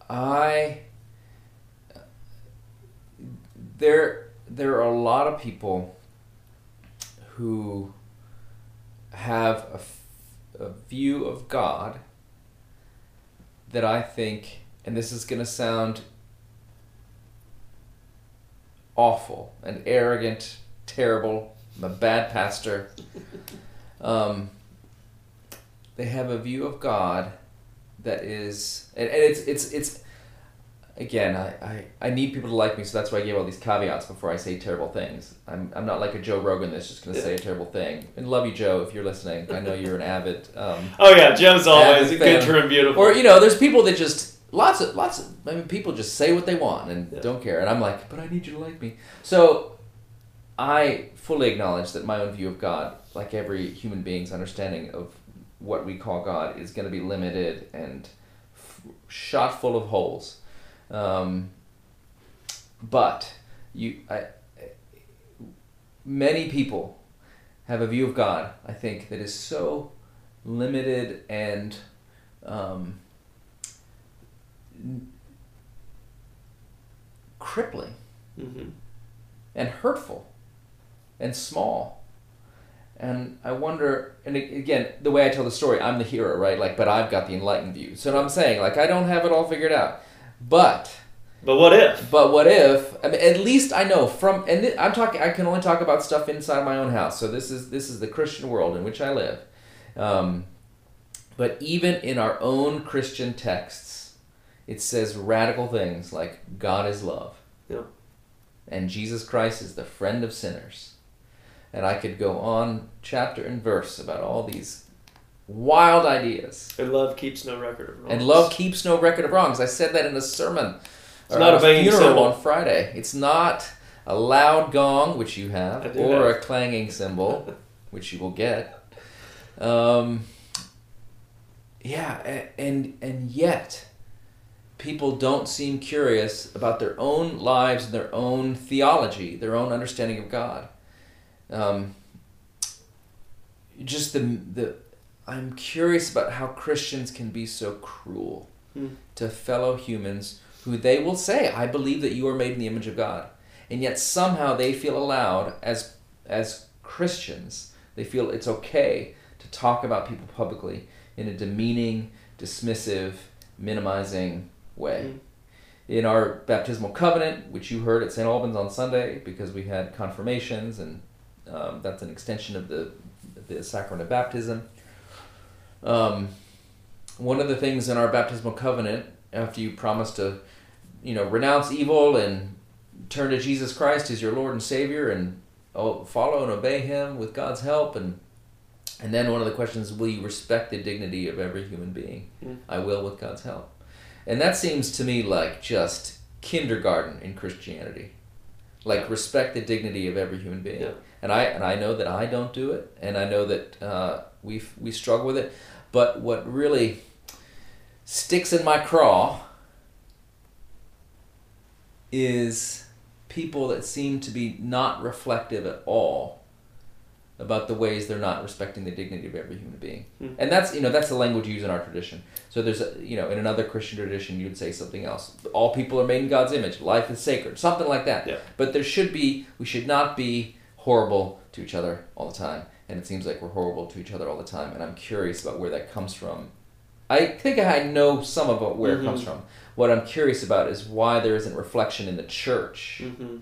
I there there are a lot of people who have a, f- a view of God that I think, and this is going to sound awful and arrogant, terrible. I'm a bad pastor. Um, they have a view of God that is, and, and it's it's it's. Again, I, I, I need people to like me, so that's why I gave all these caveats before I say terrible things. I'm, I'm not like a Joe Rogan that's just going to say a terrible thing. And love you, Joe, if you're listening. I know you're an avid um, Oh yeah, Joe's always good, true, and beautiful. or you know, there's people that just lots of lots of I mean, people just say what they want and Yeah. don't care, and I'm like, but I need you to like me. So I fully acknowledge that my own view of God, like every human being's understanding of what we call God, is going to be limited and f- shot full of holes. Um, but you, I, many people have a view of God. I think that is so limited and um, crippling hmm and hurtful and small. And I wonder, and again, the way I tell the story, I'm the hero, right? Like, but I've got the enlightened view. So I'm saying, like, I don't have it all figured out. But, But what if? but what if? I mean, at least I know from, and th- I'm talking. I can only talk about stuff inside my own house. So this is this is the Christian world in which I live. Um, but even in our own Christian texts, it says radical things like God is love. Yeah. And Jesus Christ is the friend of sinners. And I could go on chapter and verse about all these wild ideas. And love keeps no record of wrongs. And love keeps no record of wrongs. I said that in a sermon. It's not on a funeral cymbal. on Friday. It's not a loud gong, which you have, or have. a clanging cymbal, which you will get. Um, yeah, and and yet, people don't seem curious about their own lives and their own theology, their own understanding of God. Um, just the the I'm curious about how Christians can be so cruel Hmm. to fellow humans who they will say, "I believe that you are made in the image of God," and yet somehow they feel allowed as as Christians, they feel it's okay to talk about people publicly in a demeaning, dismissive, minimizing way. Hmm. In our baptismal covenant, which you heard at St. Alban's on Sunday, because we had confirmations, and um, that's an extension of the the sacrament of baptism. Um, one of the things in our baptismal covenant, after you promise to, you know, renounce evil and turn to Jesus Christ as your Lord and Savior, and oh, follow and obey Him with God's help, and and then one of the questions: Will you respect the dignity of every human being? Mm. I will, with God's help. And that seems to me like just kindergarten in Christianity. Like Yeah. respect the dignity of every human being. Yeah. And I and I know that I don't do it, and I know that uh, we we struggle with it. But what really sticks in my craw is people that seem to be not reflective at all about the ways they're not respecting the dignity of every human being. Hmm. And that's you know that's the language used in our tradition. So there's a, you know in another Christian tradition you'd say something else. All people are made in God's image. Life is sacred. Something like that. Yeah. But there should be we should not be horrible to each other all the time. And it seems like we're horrible to each other all the time. And I'm curious about where that comes from. I think I know some of where it comes Mhm. from. What I'm curious about is why there isn't reflection in the church Mm-hmm.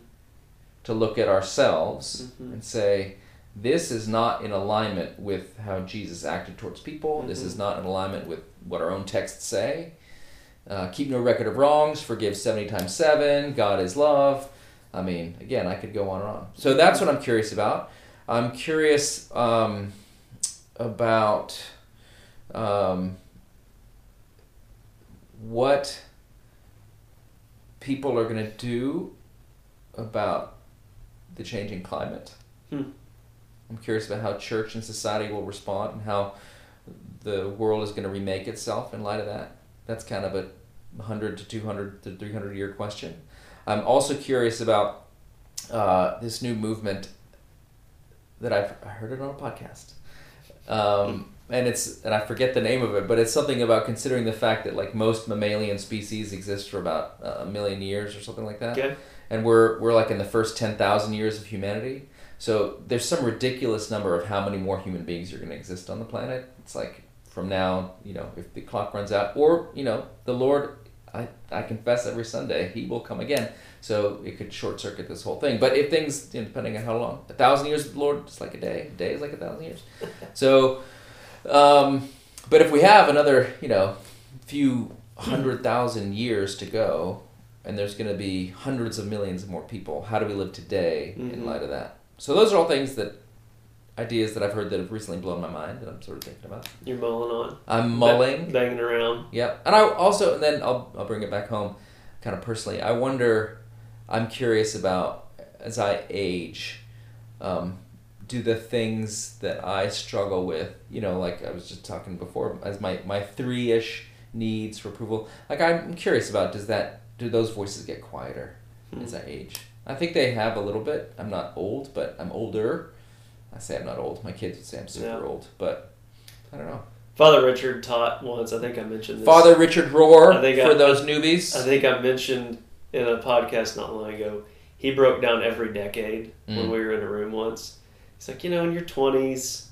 to look at ourselves Mhm. and say, this is not in alignment with how Jesus acted towards people. This Mhm. is not in alignment with what our own texts say. Uh, keep no record of wrongs, forgive 70 times 7, God is love. I mean, again, I could go on and on. So that's what I'm curious about. I'm curious um, about um, what people are going to do about the changing climate. Hmm. I'm curious about how church and society will respond and how the world is going to remake itself in light of that. That's kind of a 100 to 200 to 300 year question. I'm also curious about uh, this new movement that I've I heard it on a podcast. Um, and it's and I forget the name of it, but it's something about considering the fact that like most mammalian species exist for about uh, a million years or something like that Okay. and we're we're like in the first 10,000 years of humanity. So there's some ridiculous number of how many more human beings are going to exist on the planet. It's like from now, you know, if the clock runs out or, you know, the Lord I I confess every Sunday, he will come again. So it could short circuit this whole thing. But if things, you know, depending on how long, a thousand years the Lord is like a day. A day is like a thousand years. So, um, but if we have another, you know, few hundred thousand years to go, and there's going to be hundreds of millions of more people. How do we live today in Mhm. light of that? So those are all things that ideas that I've heard that have recently blown my mind that I'm sort of thinking about. You're mulling on. I'm mulling. Ba- banging around. Yep. And I also and then I'll I'll bring it back home kind of personally. I wonder I'm curious about as I age um, do the things that I struggle with, you know, like I was just talking before as my my 3ish needs for approval. Like I'm curious about does that do those voices get quieter Hmm. as I age? I think they have a little bit. I'm not old, but I'm older. I say I'm not old. My kids would say I'm super Yeah. old, but I don't know. Father Richard taught once. I think I mentioned this. Father Richard Rohr I think for I- those newbies. I think I mentioned in a podcast not long ago. He broke down every decade when Mm. we were in a room once. He's like, you know, in your twenties,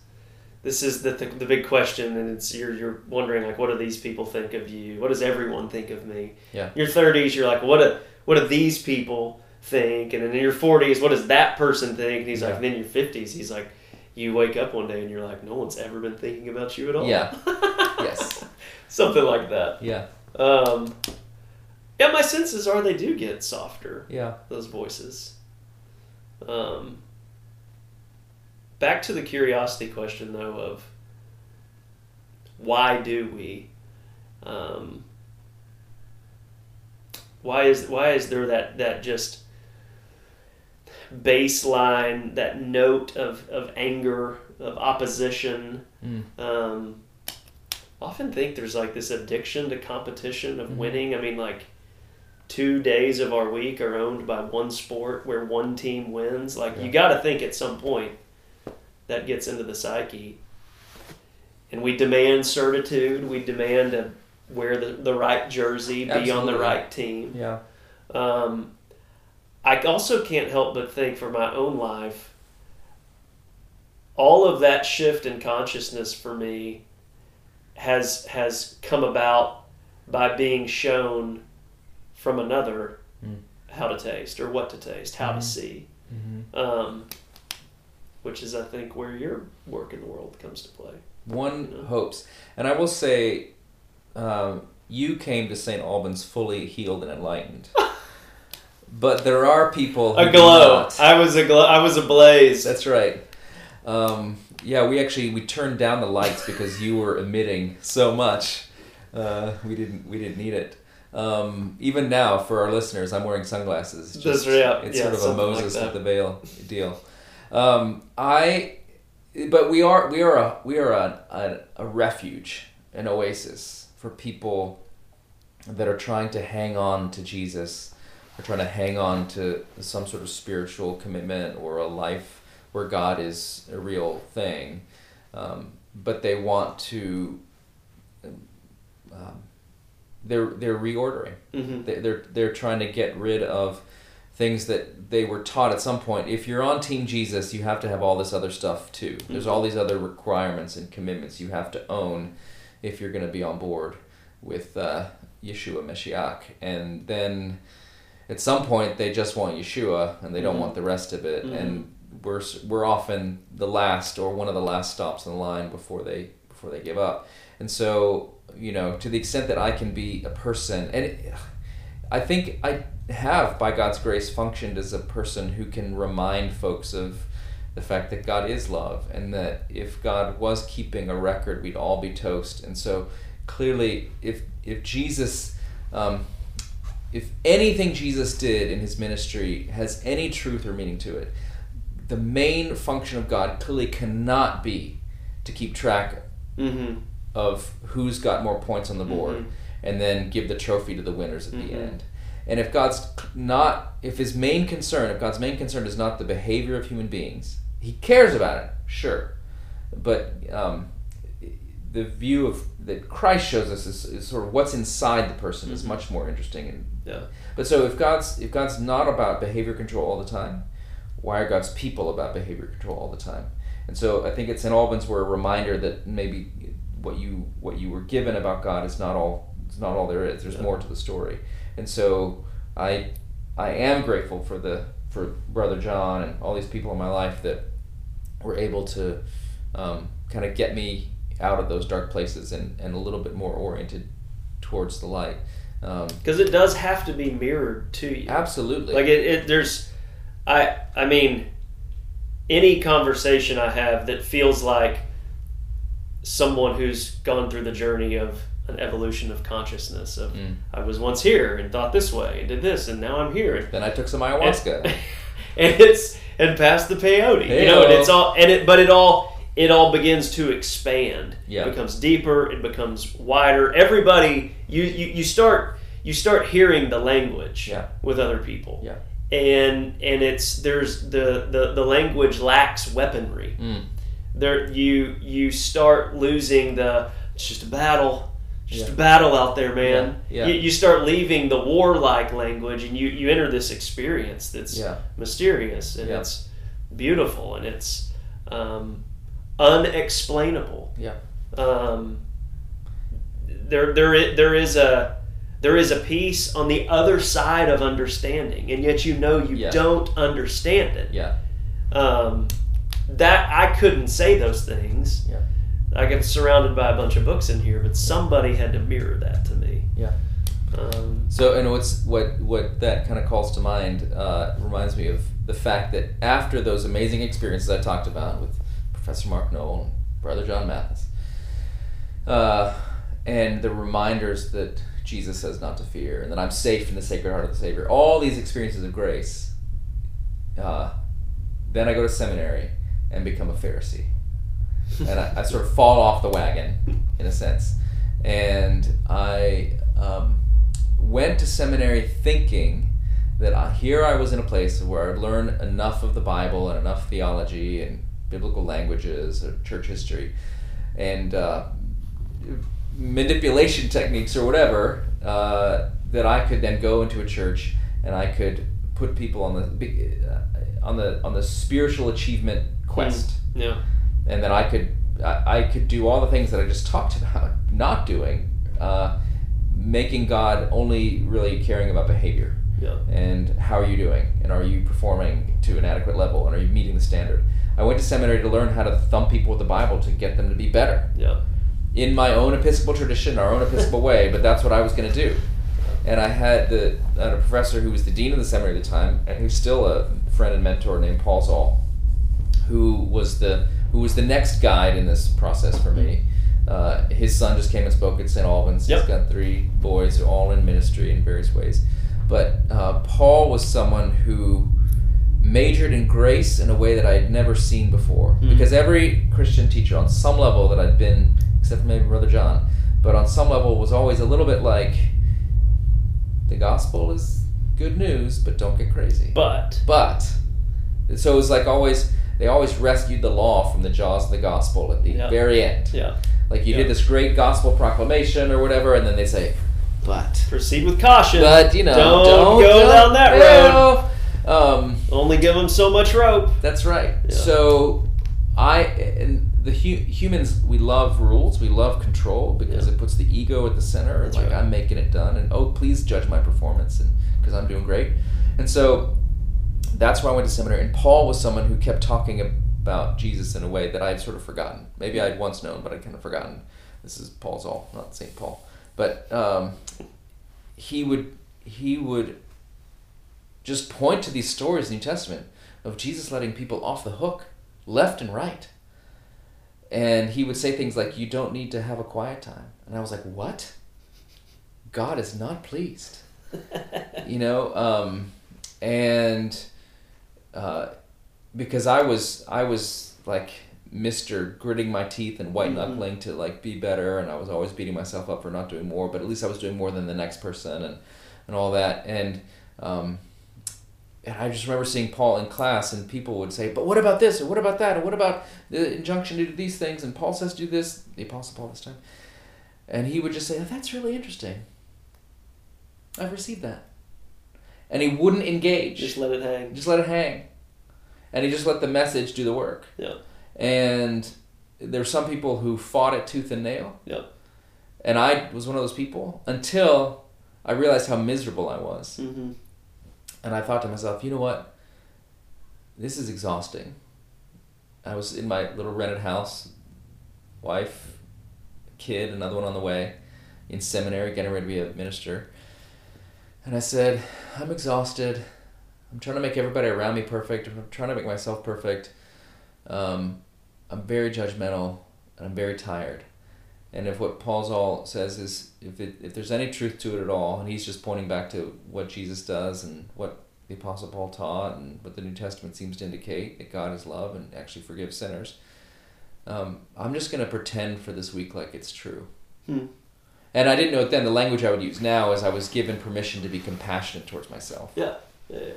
this is the, the the big question, and it's you're you're wondering like, what do these people think of you? What does everyone think of me? Yeah. Your thirties, you're like, what do what do these people think? And then in your forties, what does that person think? And he's like, and then in your fifties, he's like, you wake up one day and you're like, no one's ever been thinking about you at all. Yeah. yes. Something like that. Yeah. Um, yeah, my senses are they do get softer. Yeah. Those voices. Um, back to the curiosity question though of why do we? Um, why is why is there that that just baseline that note of, of anger of opposition Mm. um, often think there's like this addiction to competition of Mhm. winning i mean like two days of our week are owned by one sport where one team wins like Yeah. you got to think at some point that gets into the psyche and we demand certitude we demand to wear the, the right jersey be on the right team Yeah. um, I also can't help but think for my own life, all of that shift in consciousness for me has has come about by being shown from another Mm. how to taste or what to taste, how to Mhm. see, hmm um, which is I think where your work in the world comes to play. One Yeah. hopes, and I will say, um, you came to St. Alban's fully healed and enlightened. but there are people who A glow. I was a glow. I was ablaze. That's right. Um, yeah, we actually we turned down the lights because you were emitting so much. Uh, we didn't we didn't need it. Um, even now, for our listeners, I'm wearing sunglasses. It's That's right, It's yeah, sort of a something like Moses with the veil deal. Um, I, but we are we are a we are a, a, a refuge, an oasis for people that are trying to hang on to Jesus, are trying to hang on to some sort of spiritual commitment or a life where God is a real thing, um, but they want to. Um, they're they're reordering. hmm They- They're they're trying to get rid of things that they were taught at some point. If you're on Team Jesus, you have to have all this other stuff too. There's all these other requirements and commitments you have to own if you're going to be on board with uh, Yeshua Mashiach. And then at some point they just want Yeshua and they don't Mhm. want the rest of it. Mhm. And we're we're often the last or one of the last stops in the line before they before they give up. And so you know, to the extent that I can be a person, and it, I think I have, by God's grace, functioned as a person who can remind folks of the fact that God is love, and that if God was keeping a record, we'd all be toast. And so, clearly, if if Jesus, um, if anything Jesus did in his ministry has any truth or meaning to it, the main function of God clearly cannot be to keep track hmm of who's got more points on the board Mhm. and then give the trophy to the winners at the Mhm. end. And if God's not, if his main concern, if God's main concern is not the behavior of human beings, he cares about it, sure. But um, the view of that Christ shows us is, is sort of what's inside the person is Mhm. much more interesting. And Yeah. but so if God's if God's not about behavior control all the time, why are God's people about behavior control all the time? And so I think at St. Alban's we're a reminder that maybe what you what you were given about God is not all it's not all there is. There's Yeah. more to the story. And so I I am grateful for the for Brother John and all these people in my life that were able to um, kind of get me out of those dark places and, and a little bit more oriented towards the light. Um, Because it does have to be mirrored to you. absolutely. Like it, it, there's, I, I mean, any conversation I have that feels like someone who's gone through the journey of an evolution of consciousness. Of Mm. I was once here and thought this way and did this, and now I'm here. And, Then I took some ayahuasca. and it's and passed the peyote, you know, and it's all and it, but it all it all begins to expand. Yeah. It becomes deeper. It becomes wider. Everybody, you you, you start you start hearing the language Yeah. with other people. Yeah. And and it's there's the the, the language lacks weaponry. Mm. There you you start losing the it's just a battle. Just Yeah. a battle out there, man. Yeah. You, you start leaving the warlike language, and you, you enter this experience that's mysterious and it's beautiful and it's um, unexplainable. Yeah. Um, there, there, there is a there is a piece on the other side of understanding, and yet you know you Yeah. don't understand it. Yeah. Um, that I couldn't say those things. Yeah. I get surrounded by a bunch of books in here, but somebody had to mirror that to me. Yeah. Um, So, and what's what what that kind of calls to mind uh, reminds me of the fact that after those amazing experiences I talked about with Professor Mark Noll and Brother John Mathis, uh, and the reminders that Jesus says not to fear, and that I'm safe in the Sacred Heart of the Savior. All these experiences of grace. Uh, then I go to seminary and become a Pharisee, and I, I sort of fall off the wagon in a sense, and I um, went to seminary thinking that I, here I was in a place where I'd learn enough of the Bible and enough theology and biblical languages or church history, and uh, manipulation techniques or whatever uh, that I could then go into a church and I could put people on the uh, on the on the spiritual achievement quest, Yeah. and then I could I, I could do all the things that I just talked about not doing, uh, making God only really caring about behavior Yeah. and how are you doing and are you performing to an adequate level and are you meeting the standard. I went to seminary to learn how to thump people with the Bible to get them to be better Yeah. in my own Episcopal tradition, our own Episcopal way, but that's what I was going to do. And I had the I had a professor who was the dean of the seminary at the time, and who's still a friend and mentor named Paul Zahl, who was the who was the next guide in this process for me. Uh, his son just came and spoke at St. Alban's. Yep. He's got three boys, all in ministry in various ways. But uh, Paul was someone who majored in grace in a way that I had never seen before. Hmm. Because every Christian teacher, on some level that I'd been, except for maybe Brother John, but on some level was always a little bit like the gospel is good news, but don't get crazy. But But so it was like always they always rescued the law from the jaws of the gospel at the Yeah. very end. yeah. Like you Yeah. did this great gospel proclamation or whatever, and then they say, but Proceed with caution. but you know Don't don't, go don't- down that road. Um, Only give them so much rope. that's right. Yeah. So I and the hu- humans we love rules, we love control because Yeah. it puts the ego at the center. That's like right. I'm making it done, and oh please judge my performance, and because I'm doing great. And so that's why I went to seminary. And Paul was someone who kept talking about Jesus in a way that I had sort of forgotten. Maybe I'd once known, but I'd kind of forgotten. This is Paul Zahl, not Saint Paul. But um, he would he would just point to these stories in the New Testament of Jesus letting people off the hook, left and right. And he would say things like, "You don't need to have a quiet time," and I was like, "What? God is not pleased." you know, um, and uh, because I was I was like Mister gritting my teeth and white knuckling to like be better, and I was always beating myself up for not doing more, but at least I was doing more than the next person and and all that, and um, and I just remember seeing Paul in class, and people would say, "But what about this? Or what about that? Or what about the injunction to do these things?" And Paul says, "Do this." The Apostle Paul this time, and he would just say, oh, "That's really interesting. I've received that," and he wouldn't engage. Just let it hang. Just let it hang. And he just let the message do the work. Yeah. And there's some people who fought it tooth and nail. Yeah. And I was one of those people until I realized how miserable I was. Mm-hmm. And I thought to myself, you know what? This is exhausting. I was in my little rented house, wife, kid, another one on the way, in seminary, getting ready to be a minister. And I said, I'm exhausted. I'm trying to make everybody around me perfect. I'm trying to make myself perfect. Um, I'm very judgmental and I'm very tired. And if what Paul Zahl says is, if it, if there's any truth to it at all, and he's just pointing back to what Jesus does and what the Apostle Paul taught and what the New Testament seems to indicate that God is love and actually forgives sinners, um, I'm just going to pretend for this week like it's true. Hmm. And I didn't know it then. The language I would use now is I was given permission to be compassionate towards myself. Yeah. Yeah. yeah.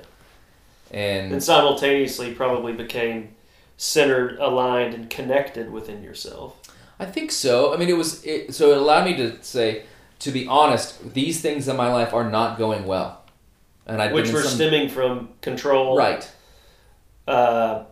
And And simultaneously, probably became centered, aligned, and connected within yourself. I think so. I mean, it was it, so it allowed me to say, to be honest, these things in my life are not going well, and I which were stemming from control, right uh,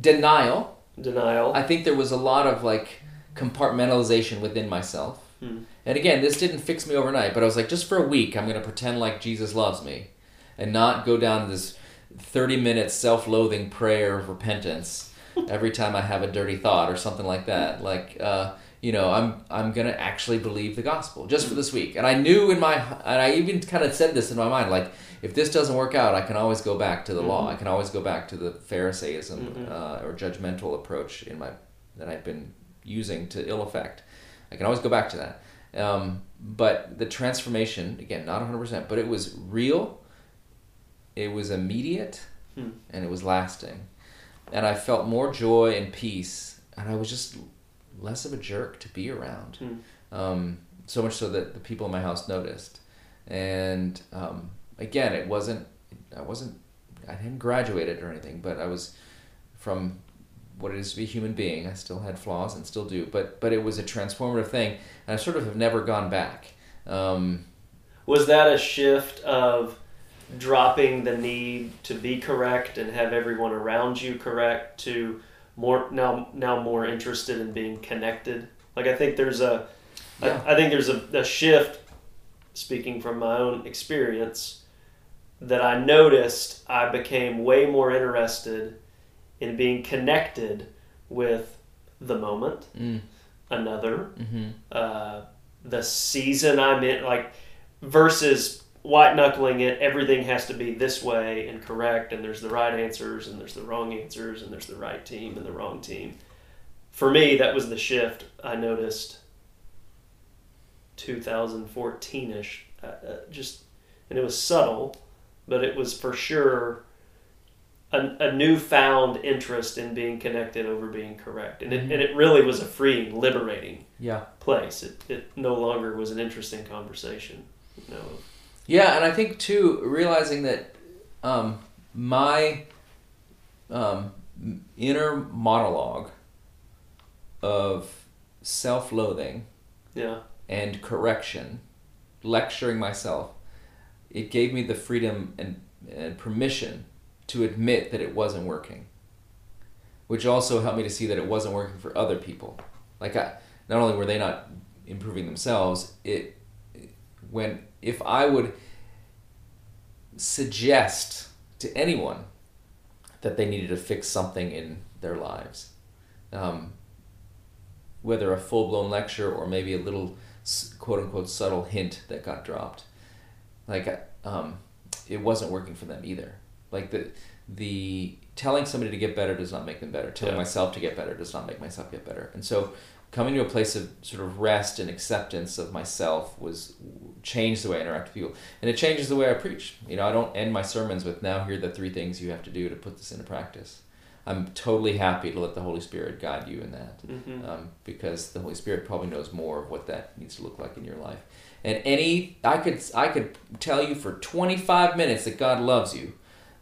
denial. denial. I think there was a lot of like compartmentalization within myself. Hmm. And again, this didn't fix me overnight, but I was like, just for a week, I'm going to pretend like Jesus loves me, and not go down this thirty minute self loathing prayer of repentance every time I have a dirty thought or something like that. Like, uh, you know, I'm I'm gonna actually believe the gospel just for this week. And I knew in my and I even kind of said this in my mind, like, if this doesn't work out, I can always go back to the law. I can always go back to the Pharisaism Mhm. uh, or judgmental approach in my that I've been using to ill effect. I can always go back to that. Um, but the transformation, again, not 100%, but it was real, it was immediate, Hmm. and it was lasting. And I felt more joy and peace, and I was just less of a jerk to be around. Hmm. Um, so much so that the people in my house noticed. And um, again, it wasn't, I wasn't, I hadn't graduated or anything, but I was from what it is to be a human being. I still had flaws and still do, but but it was a transformative thing, and I sort of have never gone back. Um, Was that a shift of dropping the need to be correct and have everyone around you correct to more now now more interested in being connected? Like I think there's a, I- Yeah. I, think there's a, a shift. Speaking from my own experience, that I noticed I became way more interested in being connected with the moment, mm, another, hmm uh, the season I'm in, like versus white knuckling it. Everything has to be this way and correct, and there's the right answers and there's the wrong answers and there's the right team and the wrong team. For me, that was the shift I noticed. 2014 ish, uh, uh, just and it was subtle, but it was for sure. A, a newfound interest in being connected over being correct, and it, Mhm. and it really was a freeing, liberating Yeah. place. It, it no longer was an interesting conversation. You know, Yeah, and I think too realizing that um, my um, inner monologue of self-loathing yeah, and correction, lecturing myself, it gave me the freedom and, and permission to admit that it wasn't working. Which also helped me to see that it wasn't working for other people. Like I, not only were they not improving themselves, it when if I would suggest to anyone that they needed to fix something in their lives, um, whether a full blown lecture or maybe a little quote unquote subtle hint that got dropped, like um, it wasn't working for them either. Like the the telling somebody to get better does not make them better. Telling Yeah. myself to get better does not make myself get better. And so coming to a place of sort of rest and acceptance of myself was changed the way I interact with people, and it changes the way I preach. You know, I don't end my sermons with "Now here are the three things you have to do to put this into practice." I'm totally happy to let the Holy Spirit guide you in that, hmm um, because the Holy Spirit probably knows more of what that needs to look like in your life. And any, I could, I could tell you for 25 minutes that God loves you,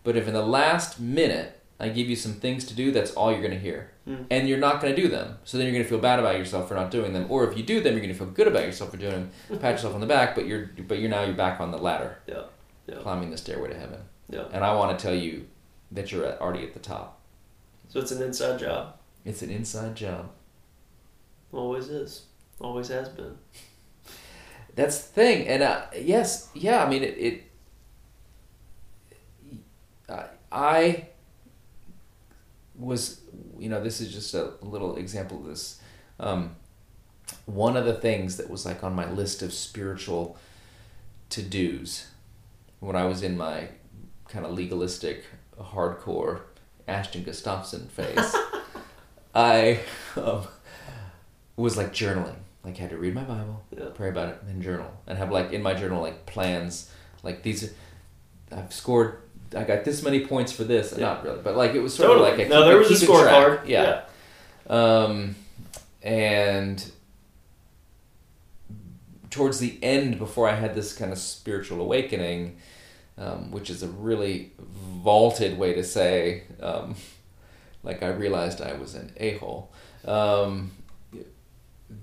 but if in the last minute I give you some things to do, that's all you're going to hear. Mm. And you're not going to do them. So then you're going to feel bad about yourself for not doing them. Or if you do them, you're going to feel good about yourself for doing them. Pat yourself on the back, but you're but you're now you're back on the ladder, yeah, yeah, climbing the stairway to heaven. yeah. And I want to tell you that you're already at the top. So it's an inside job. It's an inside job. Always is. Always has been. That's the thing, and uh, yes, yeah. I mean, it. it I- I was, you know, this is just a little example of this. Um, one of the things that was like on my list of spiritual to dos when I was in my kind of legalistic, hardcore Ashton Gustafson phase, I um, was like journaling. Like, I had to read my Bible, Yeah. pray about it, and journal. And have like in my journal, like plans, like these. I've scored. I got this many points for this. Yeah. Not really, but like it was sort Totally. of like a no, there was a scorecard. Yeah. Um, and towards the end, before I had this kind of spiritual awakening, um, which is a really vaulted way to say, um, like I realized I was an a hole. Um,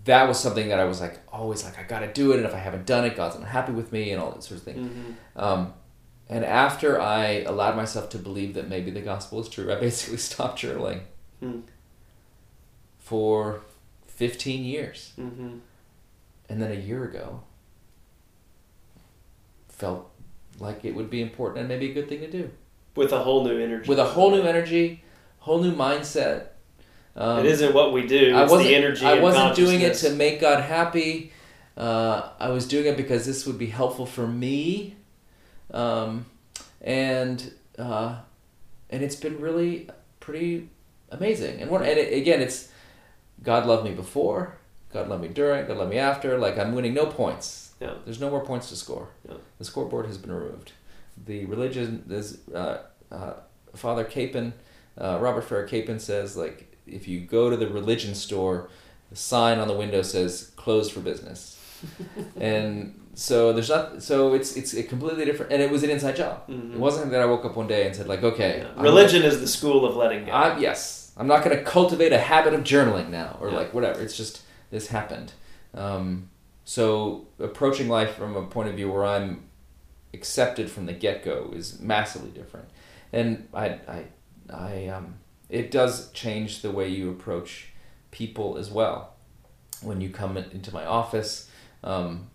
that was something that I was like always like I got to do it, and if I haven't done it, God's not happy with me, and all that sort of thing. hmm Um, and after I allowed myself to believe that maybe the gospel is true, I basically stopped journaling Hmm. for 15 years. hmm And then a year ago, felt like it would be important and maybe a good thing to do. With a whole new energy. With a whole new energy, whole new mindset. Um, it isn't what we do. I wasn't, the energy. I wasn't doing it to make God happy. Uh, I was doing it because this would be helpful for me, um, and uh, and it's been really pretty amazing. And what and it, again, it's God loved me before, God loved me during, God loved me after. Like I'm winning no points. Yeah. There's no more points to score. Yeah. The scoreboard has been removed. The religion is uh, uh, Father Capon, uh, Robert Farrar Capon says like if you go to the religion store, the sign on the window says closed for business, and so there's not so it's it's a completely different and it was an inside job. Mhm. It wasn't that I woke up one day and said like okay Yeah. Religion is the school of letting go. I, yes, I'm not going to cultivate a habit of journaling now, or Yeah. like whatever. It's just this happened. Um, so approaching life from a point of view where I'm accepted from the get go is massively different, and I, I, I, um, it does change the way you approach people as well. When you come into my office, um,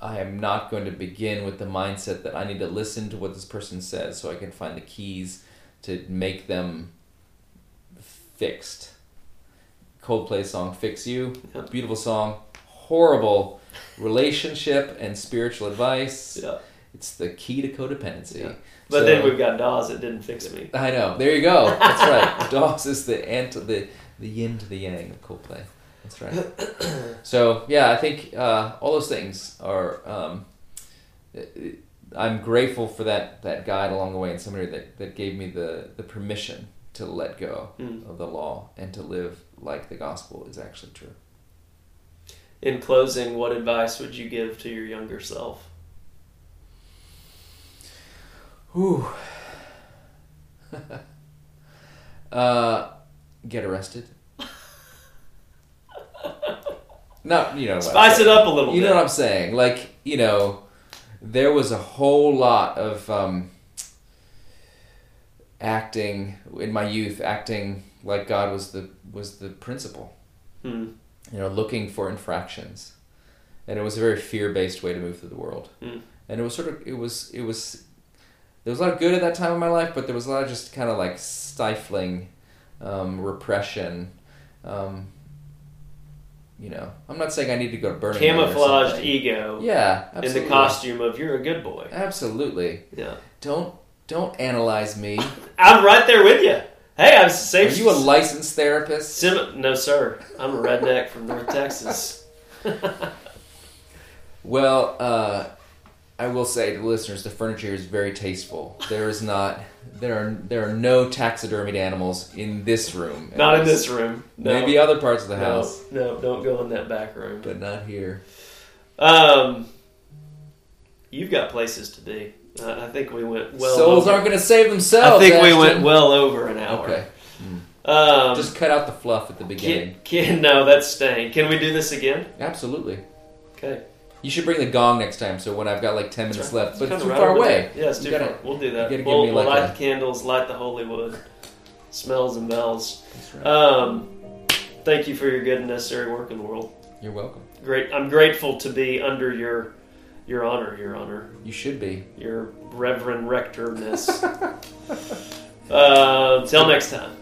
I am not going to begin with the mindset that I need to listen to what this person says so I can find the keys to make them fixed. Coldplay song "Fix You," Yeah. beautiful song, horrible relationship and spiritual advice. yeah. It's the key to codependency. Yeah. But So- then we've got Dawes that didn't fix me. I know. There you go. That's right. Dawes is the ant, the the yin to the yang of Coldplay. That's right. So yeah, I think uh, all those things are. Um, I'm grateful for that that guide along the way and somebody that, that gave me the the permission to let go Mm. of the law and to live like the gospel is actually true. In closing, what advice would you give to your younger self? Whew. uh, get arrested. No, you know. Spice it up a little bit. You bit. know what I'm saying? Like, you know, there was a whole lot of um, acting in my youth, acting like God was the was the principal. Hmm. You know, looking for infractions, and it was a very fear based way to move through the world. Hmm. And it was sort of it was it was there was a lot of good at that time in my life, but there was a lot of just kind of like stifling um, repression. Um, you know, I'm not saying I need to go to Burning Camouflaged ego Yeah, in absolutely. the costume of you're a good boy. Absolutely. Yeah. Don't don't analyze me. I'm right there with you. Hey, I'm safe. Are you a licensed therapist? Sim- no, sir. I'm a redneck from North Texas. Well, uh, I will say to the listeners, the furniture is very tasteful. There is not there are there are no taxidermied animals in this room. Not in this room. No. Maybe other parts of the no, house, no, don't go in that back room. but not here. Um, you've got places to be. Uh, I think we went well. Souls over, aren't going to save themselves. I think we went well over an hour. Okay, Um, just cut out the fluff at the beginning. can, can, no, that's staying. Can we do this again? Absolutely. Okay. You should bring the gong next time. So when I've got like ten minutes left, but Kinda it's too right far away. there. Yeah, it's too gotta- far. We'll do that. you gotta we'll me we'll like light a- the candles, light the holy wood, smells and bells. Right. Um, thank you for your good and necessary work in the world. You're welcome. Great. I'm grateful to be under your your honor, your honor, You should be. your reverend rectorness. uh, till next time.